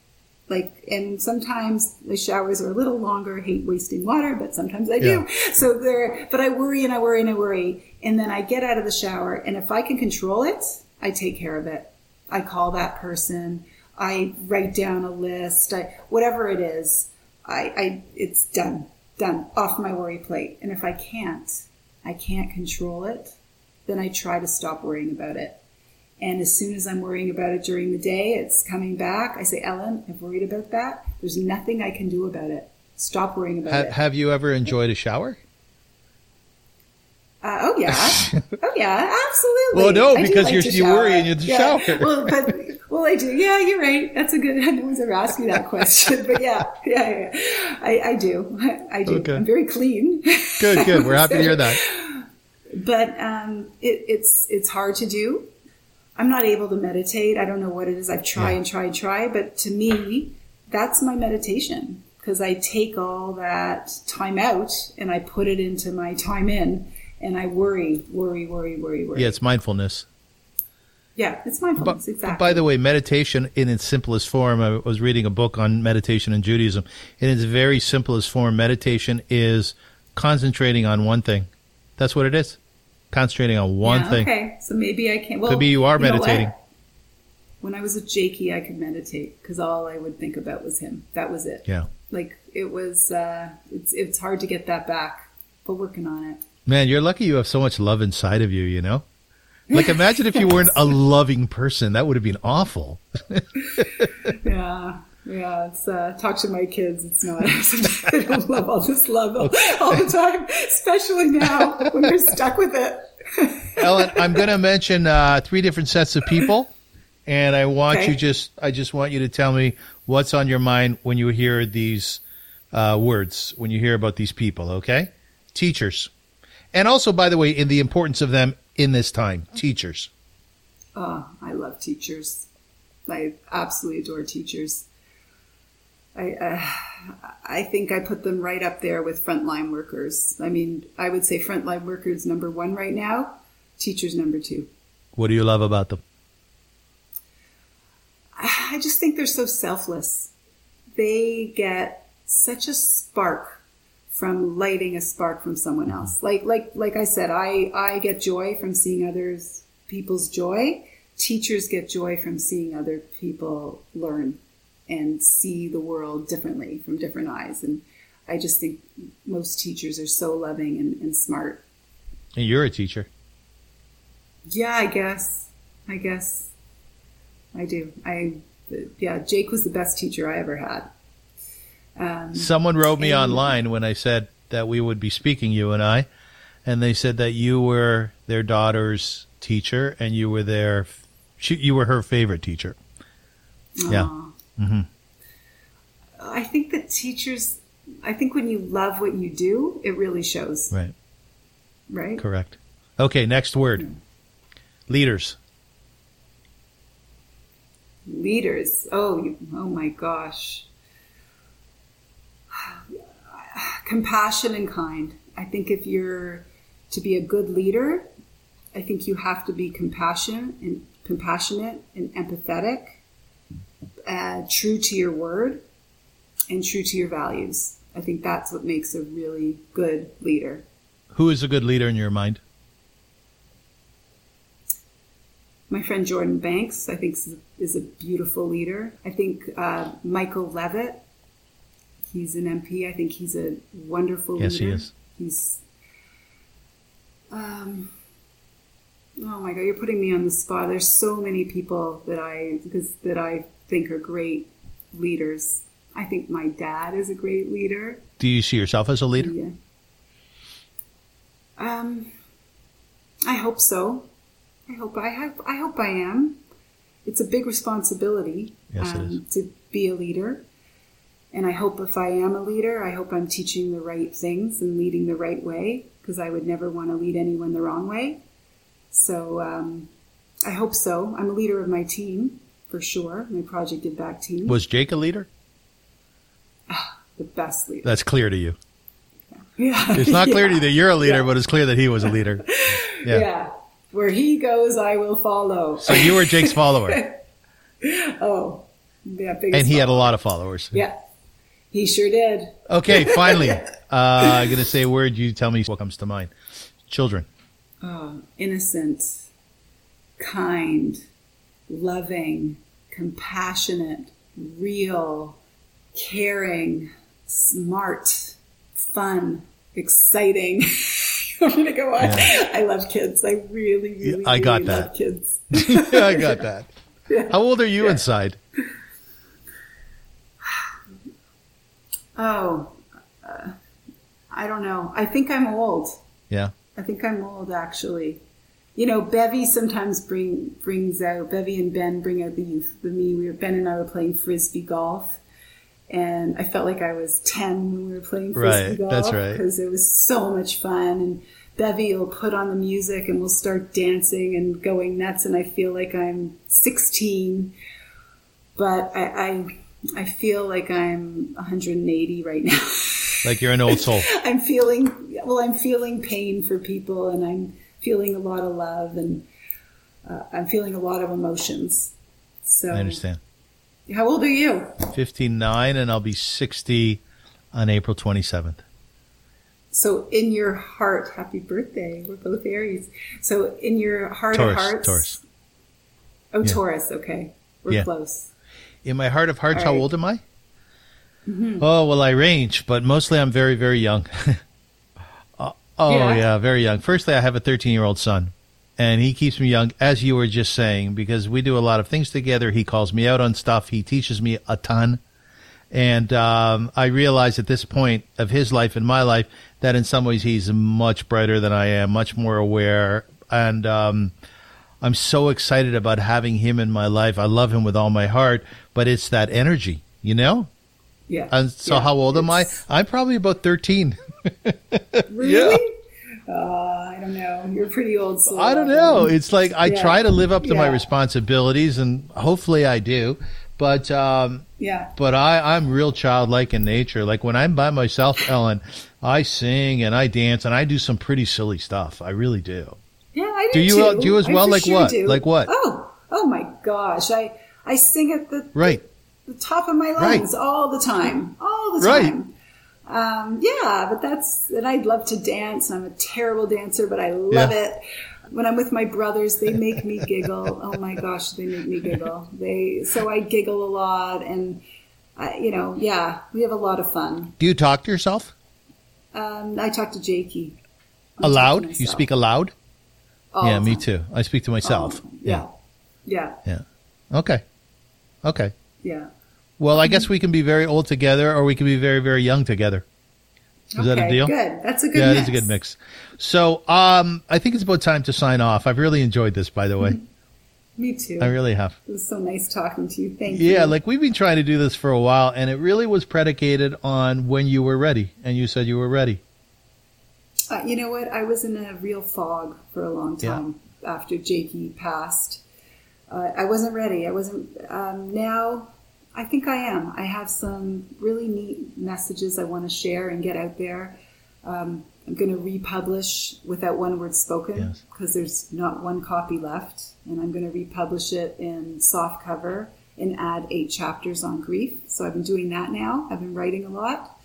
Like, and sometimes the showers are a little longer. I hate wasting water, but sometimes I do. So there, but I worry and I worry and I worry. And then I get out of the shower and if I can control it, I take care of it. I call that person. I write down a list. I, whatever it is, I, I, it's done, done off my worry plate. And if I can't, I can't control it, then I try to stop worrying about it. And as soon as I'm worrying about it during the day, it's coming back. I say, Ellen, I've worried about that. There's nothing I can do about it. Stop worrying about it. have you ever enjoyed a shower? Uh, oh yeah, oh yeah, absolutely. Well, no, I because like you're- you worry and you have to yeah. shower. Well, but well, I do. Yeah, you're right. That's a good. No one's ever asked me that question, but yeah, yeah, yeah. I, I do. I, I do. Okay. I'm very clean. Good, good. We're happy to hear that. but um, it, it's it's hard to do. I'm not able to meditate. I don't know what it is. I've tried Yeah. and tried and tried, but to me, that's my meditation because I take all that time out and I put it into my time in, and I worry, worry, worry, worry, worry. Yeah, it's mindfulness. yeah, it's mindfulness. but exactly. by the way, meditation in its simplest form, I was reading a book on meditation in Judaism. In its very simplest form, meditation is concentrating on one thing. That's what it is. Concentrating on one Yeah, thing. Okay, so maybe I can. Well, Could be you are what? meditating. When I was with Jakey, I could meditate because all I would think about was him. That was it. Yeah. Like it was. Uh, it's it's hard to get that back, but working on it. Man, you're lucky you have so much love inside of you, you know? Like imagine if you weren't a loving person. That would have been awful. Yeah, yeah. It's uh, talk to my kids. It's not. I don't love all this love all, all the time, especially now when they're stuck with it. Ellen, I'm going to mention uh, three different sets of people, and I want Okay. you just I just want you to tell me what's on your mind when you hear these uh, words, when you hear about these people. Okay, teachers, and also, by the way, in the importance of them in this time, teachers. Oh, I love teachers. I absolutely adore teachers. I uh, I think I put them right up there with frontline workers. I mean, I would say frontline workers number one right now, teachers number two. What do you love about them? I just think they're so selfless. They get such a spark from lighting a spark from someone else. Like like like I said, I I get joy from seeing others people's joy. Teachers get joy from seeing other people learn and see the world differently from different eyes. And I just think most teachers are so loving and, and smart. And you're a teacher. Yeah, I guess. I guess I do. I yeah, Jake was the best teacher I ever had. Um, Someone wrote me and- online when I said that we would be speaking, you and I, and they said that you were their daughter's teacher and you were their, she, you were her favorite teacher. Yeah. Aw. hmm I think that teachers. I think when you love what you do, it really shows, Right. right? Correct. Okay. Next word. Leaders. Leaders. Oh, you, oh my gosh. Compassion and kind. I think if you're to be a good leader, I think you have to be compassionate and compassionate and empathetic, uh, true to your word, and true to your values. I think that's what makes a really good leader. Who is a good leader in your mind? My friend Jordan Banks, I think, is- is a beautiful leader. I think uh, Michael Levitt, he's an MP. I think he's a wonderful Yes, he leader. is. He's. Um, oh my God, you're putting me on the spot. There's so many people that I because that I think are great leaders. I think my dad is a great leader. Do you see yourself as a leader? Yeah. Um, I hope so. I hope I have. I hope I am. It's a big responsibility Yes, um, to be a leader, and I hope if I am a leader, I hope I'm teaching the right things and leading the right way because I would never want to lead anyone the wrong way. So um, I hope so. I'm a leader of my team for sure. My Project Give Back team, Was Jake a leader? the best leader. That's clear to you. Yeah, It's not clear to Yeah. you that you're a leader, Yeah. but it's clear that he was a leader. Yeah. Yeah. Where he goes, I will follow. So you were Jake's follower, Oh, yeah, and he had a lot of followers. Yeah, he sure did. Okay, finally, uh, I'm going to say a word. You tell me what comes to mind. Children. Oh, innocent, kind, loving, compassionate, real, caring, smart, fun, exciting. Me to go on? Yeah. I love kids. I really, really, Yeah, I got really that. love kids. I got that. How old are you inside? Oh, uh, I don't know. I think I'm old. Yeah. I think I'm old, actually. You know, Bevy sometimes bring brings out Bevy and Ben bring out the youth. The me, we were Ben and I were playing frisbee golf, and I felt like I was ten when we were playing frisbee Right, golf that's right. because it was so much fun. And Bevy will put on the music and we'll start dancing and going nuts. And I feel like I'm 16, but I, I, I feel like I'm 180 right now. Like you're an old soul. I'm feeling, well, I'm feeling pain for people and I'm feeling a lot of love and uh, I'm feeling a lot of emotions. So I understand. How old are you? 59 and I'll be 60 on April 27th. So in your heart, happy birthday. We're both Aries. So in your heart Taurus, of hearts. Taurus. Oh, Yeah. Taurus. Okay. We're Yeah. close. In my heart of hearts, All how old am I? Oh, well, I range, but mostly I'm very, very young. oh, Yeah. yeah. very young. Firstly, I have a 13 year old son, and he keeps me young, as you were just saying, because we do a lot of things together. He calls me out on stuff, he teaches me a ton. And um, I realize at this point of his life and my life that in some ways he's much brighter than I am, much more aware. And um, I'm so excited about having him in my life. I love him with all my heart, but it's that energy, you know? Yeah. And so Yeah. how old am I? I'm probably about 13. Really? Uh, I don't know. You're pretty old soul. I don't know. It's like I Yeah. try to live up to my responsibilities and hopefully I do. But um Yeah. but I I'm real childlike in nature. Like when I'm by myself, Ellen, I sing and I dance and I do some pretty silly stuff. I really do. Yeah, I Do do. you, too. uh, do you as well? Like sure what? do. Like what? Oh, oh my gosh! I I sing at the Right. the top of my Right. lungs all the time, all the time. Right. Um, yeah, but that's and I'd love to dance. I'm a terrible dancer, but I love Yeah. it. When I'm with my brothers, they make me giggle. Oh my gosh, they make me giggle. They so I giggle a lot, and I, you know, yeah, we have a lot of fun. Do you talk to yourself? Um, I talk to Jakey. I talk to Aloud? You speak aloud? all yeah, me too. I speak to myself. Yeah, yeah, yeah, Okay. Okay. yeah. Well, I guess we can be very old together or we can be very, very young together. Is that a Okay, deal? Good. That's a good. yeah, mix. it is a good mix. So, um, I think it's about time to sign off. I've really enjoyed this, by the way. Me too. I really have. it was so nice talking to you. Thank you. Yeah, like we've been trying to do this for a while, and it really was predicated on when you were ready, and you said you were ready. Uh, you know what? I was in a real fog for a long Yeah. time after Jakey passed. Uh, I wasn't ready. I wasn't. Um, now, I think I am. I have some really neat messages I want to share and get out there. Um, I'm going to republish without one word spoken Yes. because there's not one copy left, and I'm going to republish it in soft cover and add eight chapters on grief. So I've been doing that now. I've been writing a lot,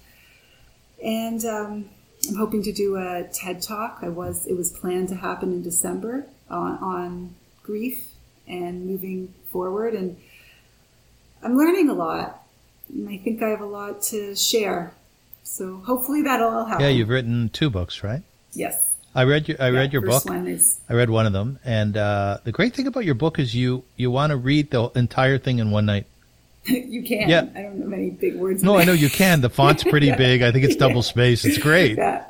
and um, I'm hoping to do a TED talk. I was it was planned to happen in December on, on grief and moving forward, and I'm learning a lot. And I think I have a lot to share. So hopefully that'll all happen. Yeah, you've written two books, right? yes. I read your I Yeah, read your first book. One is I read one of them, and uh, the great thing about your book is you you want to read the entire thing in one night. you can. Yeah. I don't know many big words. No, I know you can. The font's pretty big. I think it's double space. It's great. Yeah.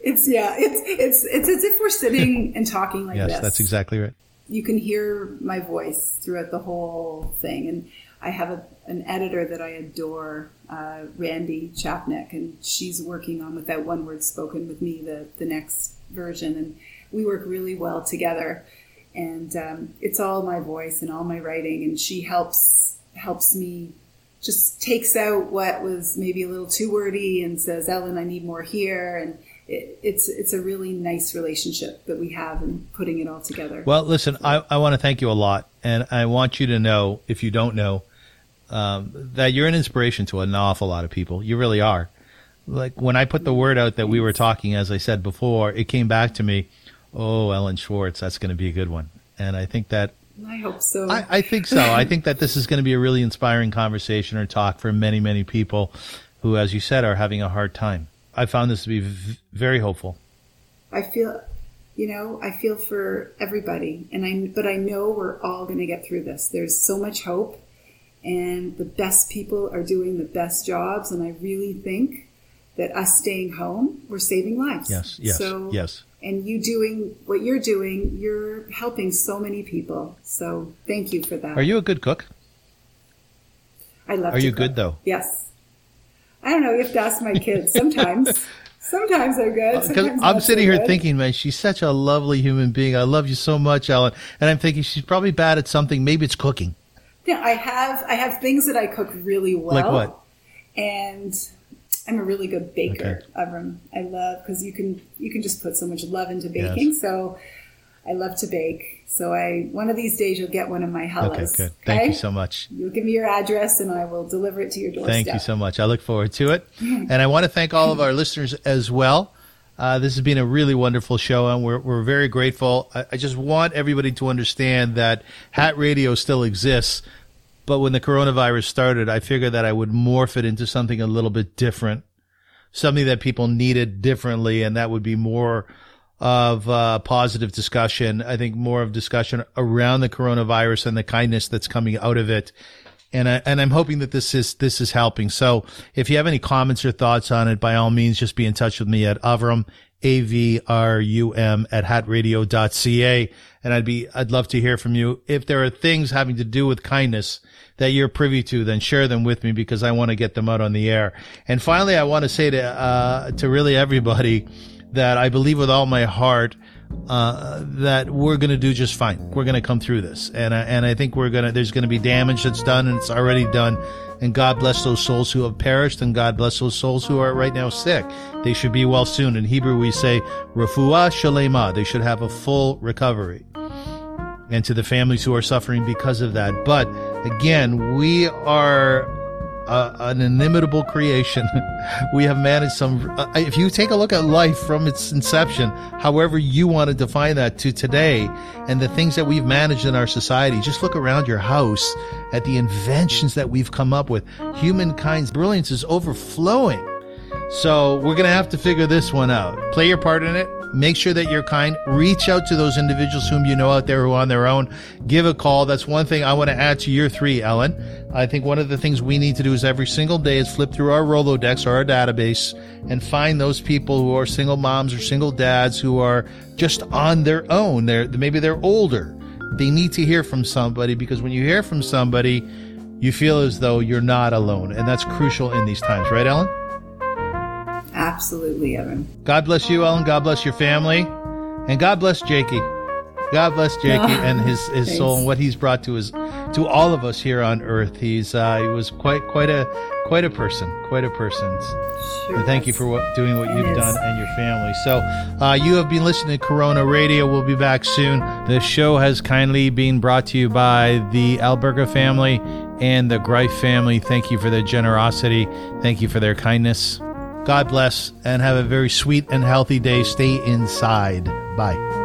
It's yeah. It's it's it's as if we're sitting and talking like Yes, this. that's exactly right. you can hear my voice throughout the whole thing. And I have a, an editor that I adore, uh, Randy Chapnick, and she's working on with that One Word Spoken with me, the, the next version. And we work really well together. And um, it's all my voice and all my writing, and she helps helps me just takes out what was maybe a little too wordy and says, Ellen, I need more here. And it, it's it's a really nice relationship that we have in putting it all together. Well, listen, I, I want to thank you a lot, and I want you to know, if you don't know, um, that you're an inspiration to an awful lot of people. You really are. Like when I put the word out that we were talking, as I said before, it came back to me. Oh, Ellen Schwartz, that's going to be a good one. And I think that I hope so. I, I think so. I think that this is going to be a really inspiring conversation or talk for many, many people who, as you said, are having a hard time. I found this to be v- very hopeful. I feel, you know, I feel for everybody, and I but I know we're all going to get through this. There's so much hope, and the best people are doing the best jobs, and I really think that us staying home, we're saving lives. Yes, yes, So, yes. And you doing what you're doing, you're helping so many people. So thank you for that. Are you a good cook? I love. Are you cook. good though? Yes. I don't know. You have to ask my kids sometimes. Sometimes they're good. Uh, because sometimes I'm sitting here good. thinking, man, she's such a lovely human being. I love you so much, Ellen. And I'm thinking she's probably bad at something. Maybe it's cooking. Yeah, I have I have things that I cook really well. Like what? And I'm a really good baker, Avram. I love because you can you can just put so much love into baking. So I love to bake. So I one of these days you'll get one of my Okay, good. Thank you so much. You'll give me your address and I will deliver it to your doorstep. Thank you so much. I look forward to it. and I want to thank all of our listeners as well. Uh, this has been a really wonderful show, and we're, we're very grateful. I, I just want everybody to understand that Hat Radio still exists, but when the coronavirus started, I figured that I would morph it into something a little bit different, something that people needed differently, and that would be more of uh, positive discussion. I think more of discussion around the coronavirus and the kindness that's coming out of it and I, and I'm hoping that this is this is helping. So if you have any comments or thoughts on it, by all means, just be in touch with me at Avram A V R U M at hatradio.ca, and I'd be I'd love to hear from you. If there are things having to do with kindness that you're privy to, then share them with me because I want to get them out on the air. And finally, I want to say to uh, to really everybody that I believe with all my heart uh, that we're going to do just fine. We're going to come through this, and I, and I think we're going to. There's going to be damage that's done, and it's already done. And God bless those souls who have perished, and God bless those souls who are right now sick. They should be well soon. In Hebrew, we say refuah shalema. They should have a full recovery. And to the families who are suffering because of that. But again, we are uh, an inimitable creation. we have managed some. Uh, if you take a look at life from its inception, however you want to define that to today, and the things that we've managed in our society, just look around your house at the inventions that we've come up with. Humankind's brilliance is overflowing. So we're going to have to figure this one out. Play your part in it. Make sure that you're kind. Reach out to those individuals whom you know out there who are on their own. Give a call. That's one thing I want to add to your three, Ellen. I think one of the things we need to do is every single day is flip through our Rolodex or our database and find those people who are single moms or single dads who are just on their own. They're, maybe they're older. They need to hear from somebody because when you hear from somebody, you feel as though you're not alone. And that's crucial in these times, right, Ellen? Absolutely, Evan. God bless you, Ellen. God bless your family. And God bless Jakey. God bless Jakey Oh, and his, his soul and what he's brought to his to all of us here on earth. He's uh, he was quite quite a quite a person, quite a person. Sure And thank you for what, doing what you've is. done and your family. So, uh, you have been listening to Corona Radio. We'll be back soon. The show has kindly been brought to you by the Alberga family and the Gryfe family. Thank you for their generosity. Thank you for their kindness. God bless and have a very sweet and healthy day. Stay inside. Bye.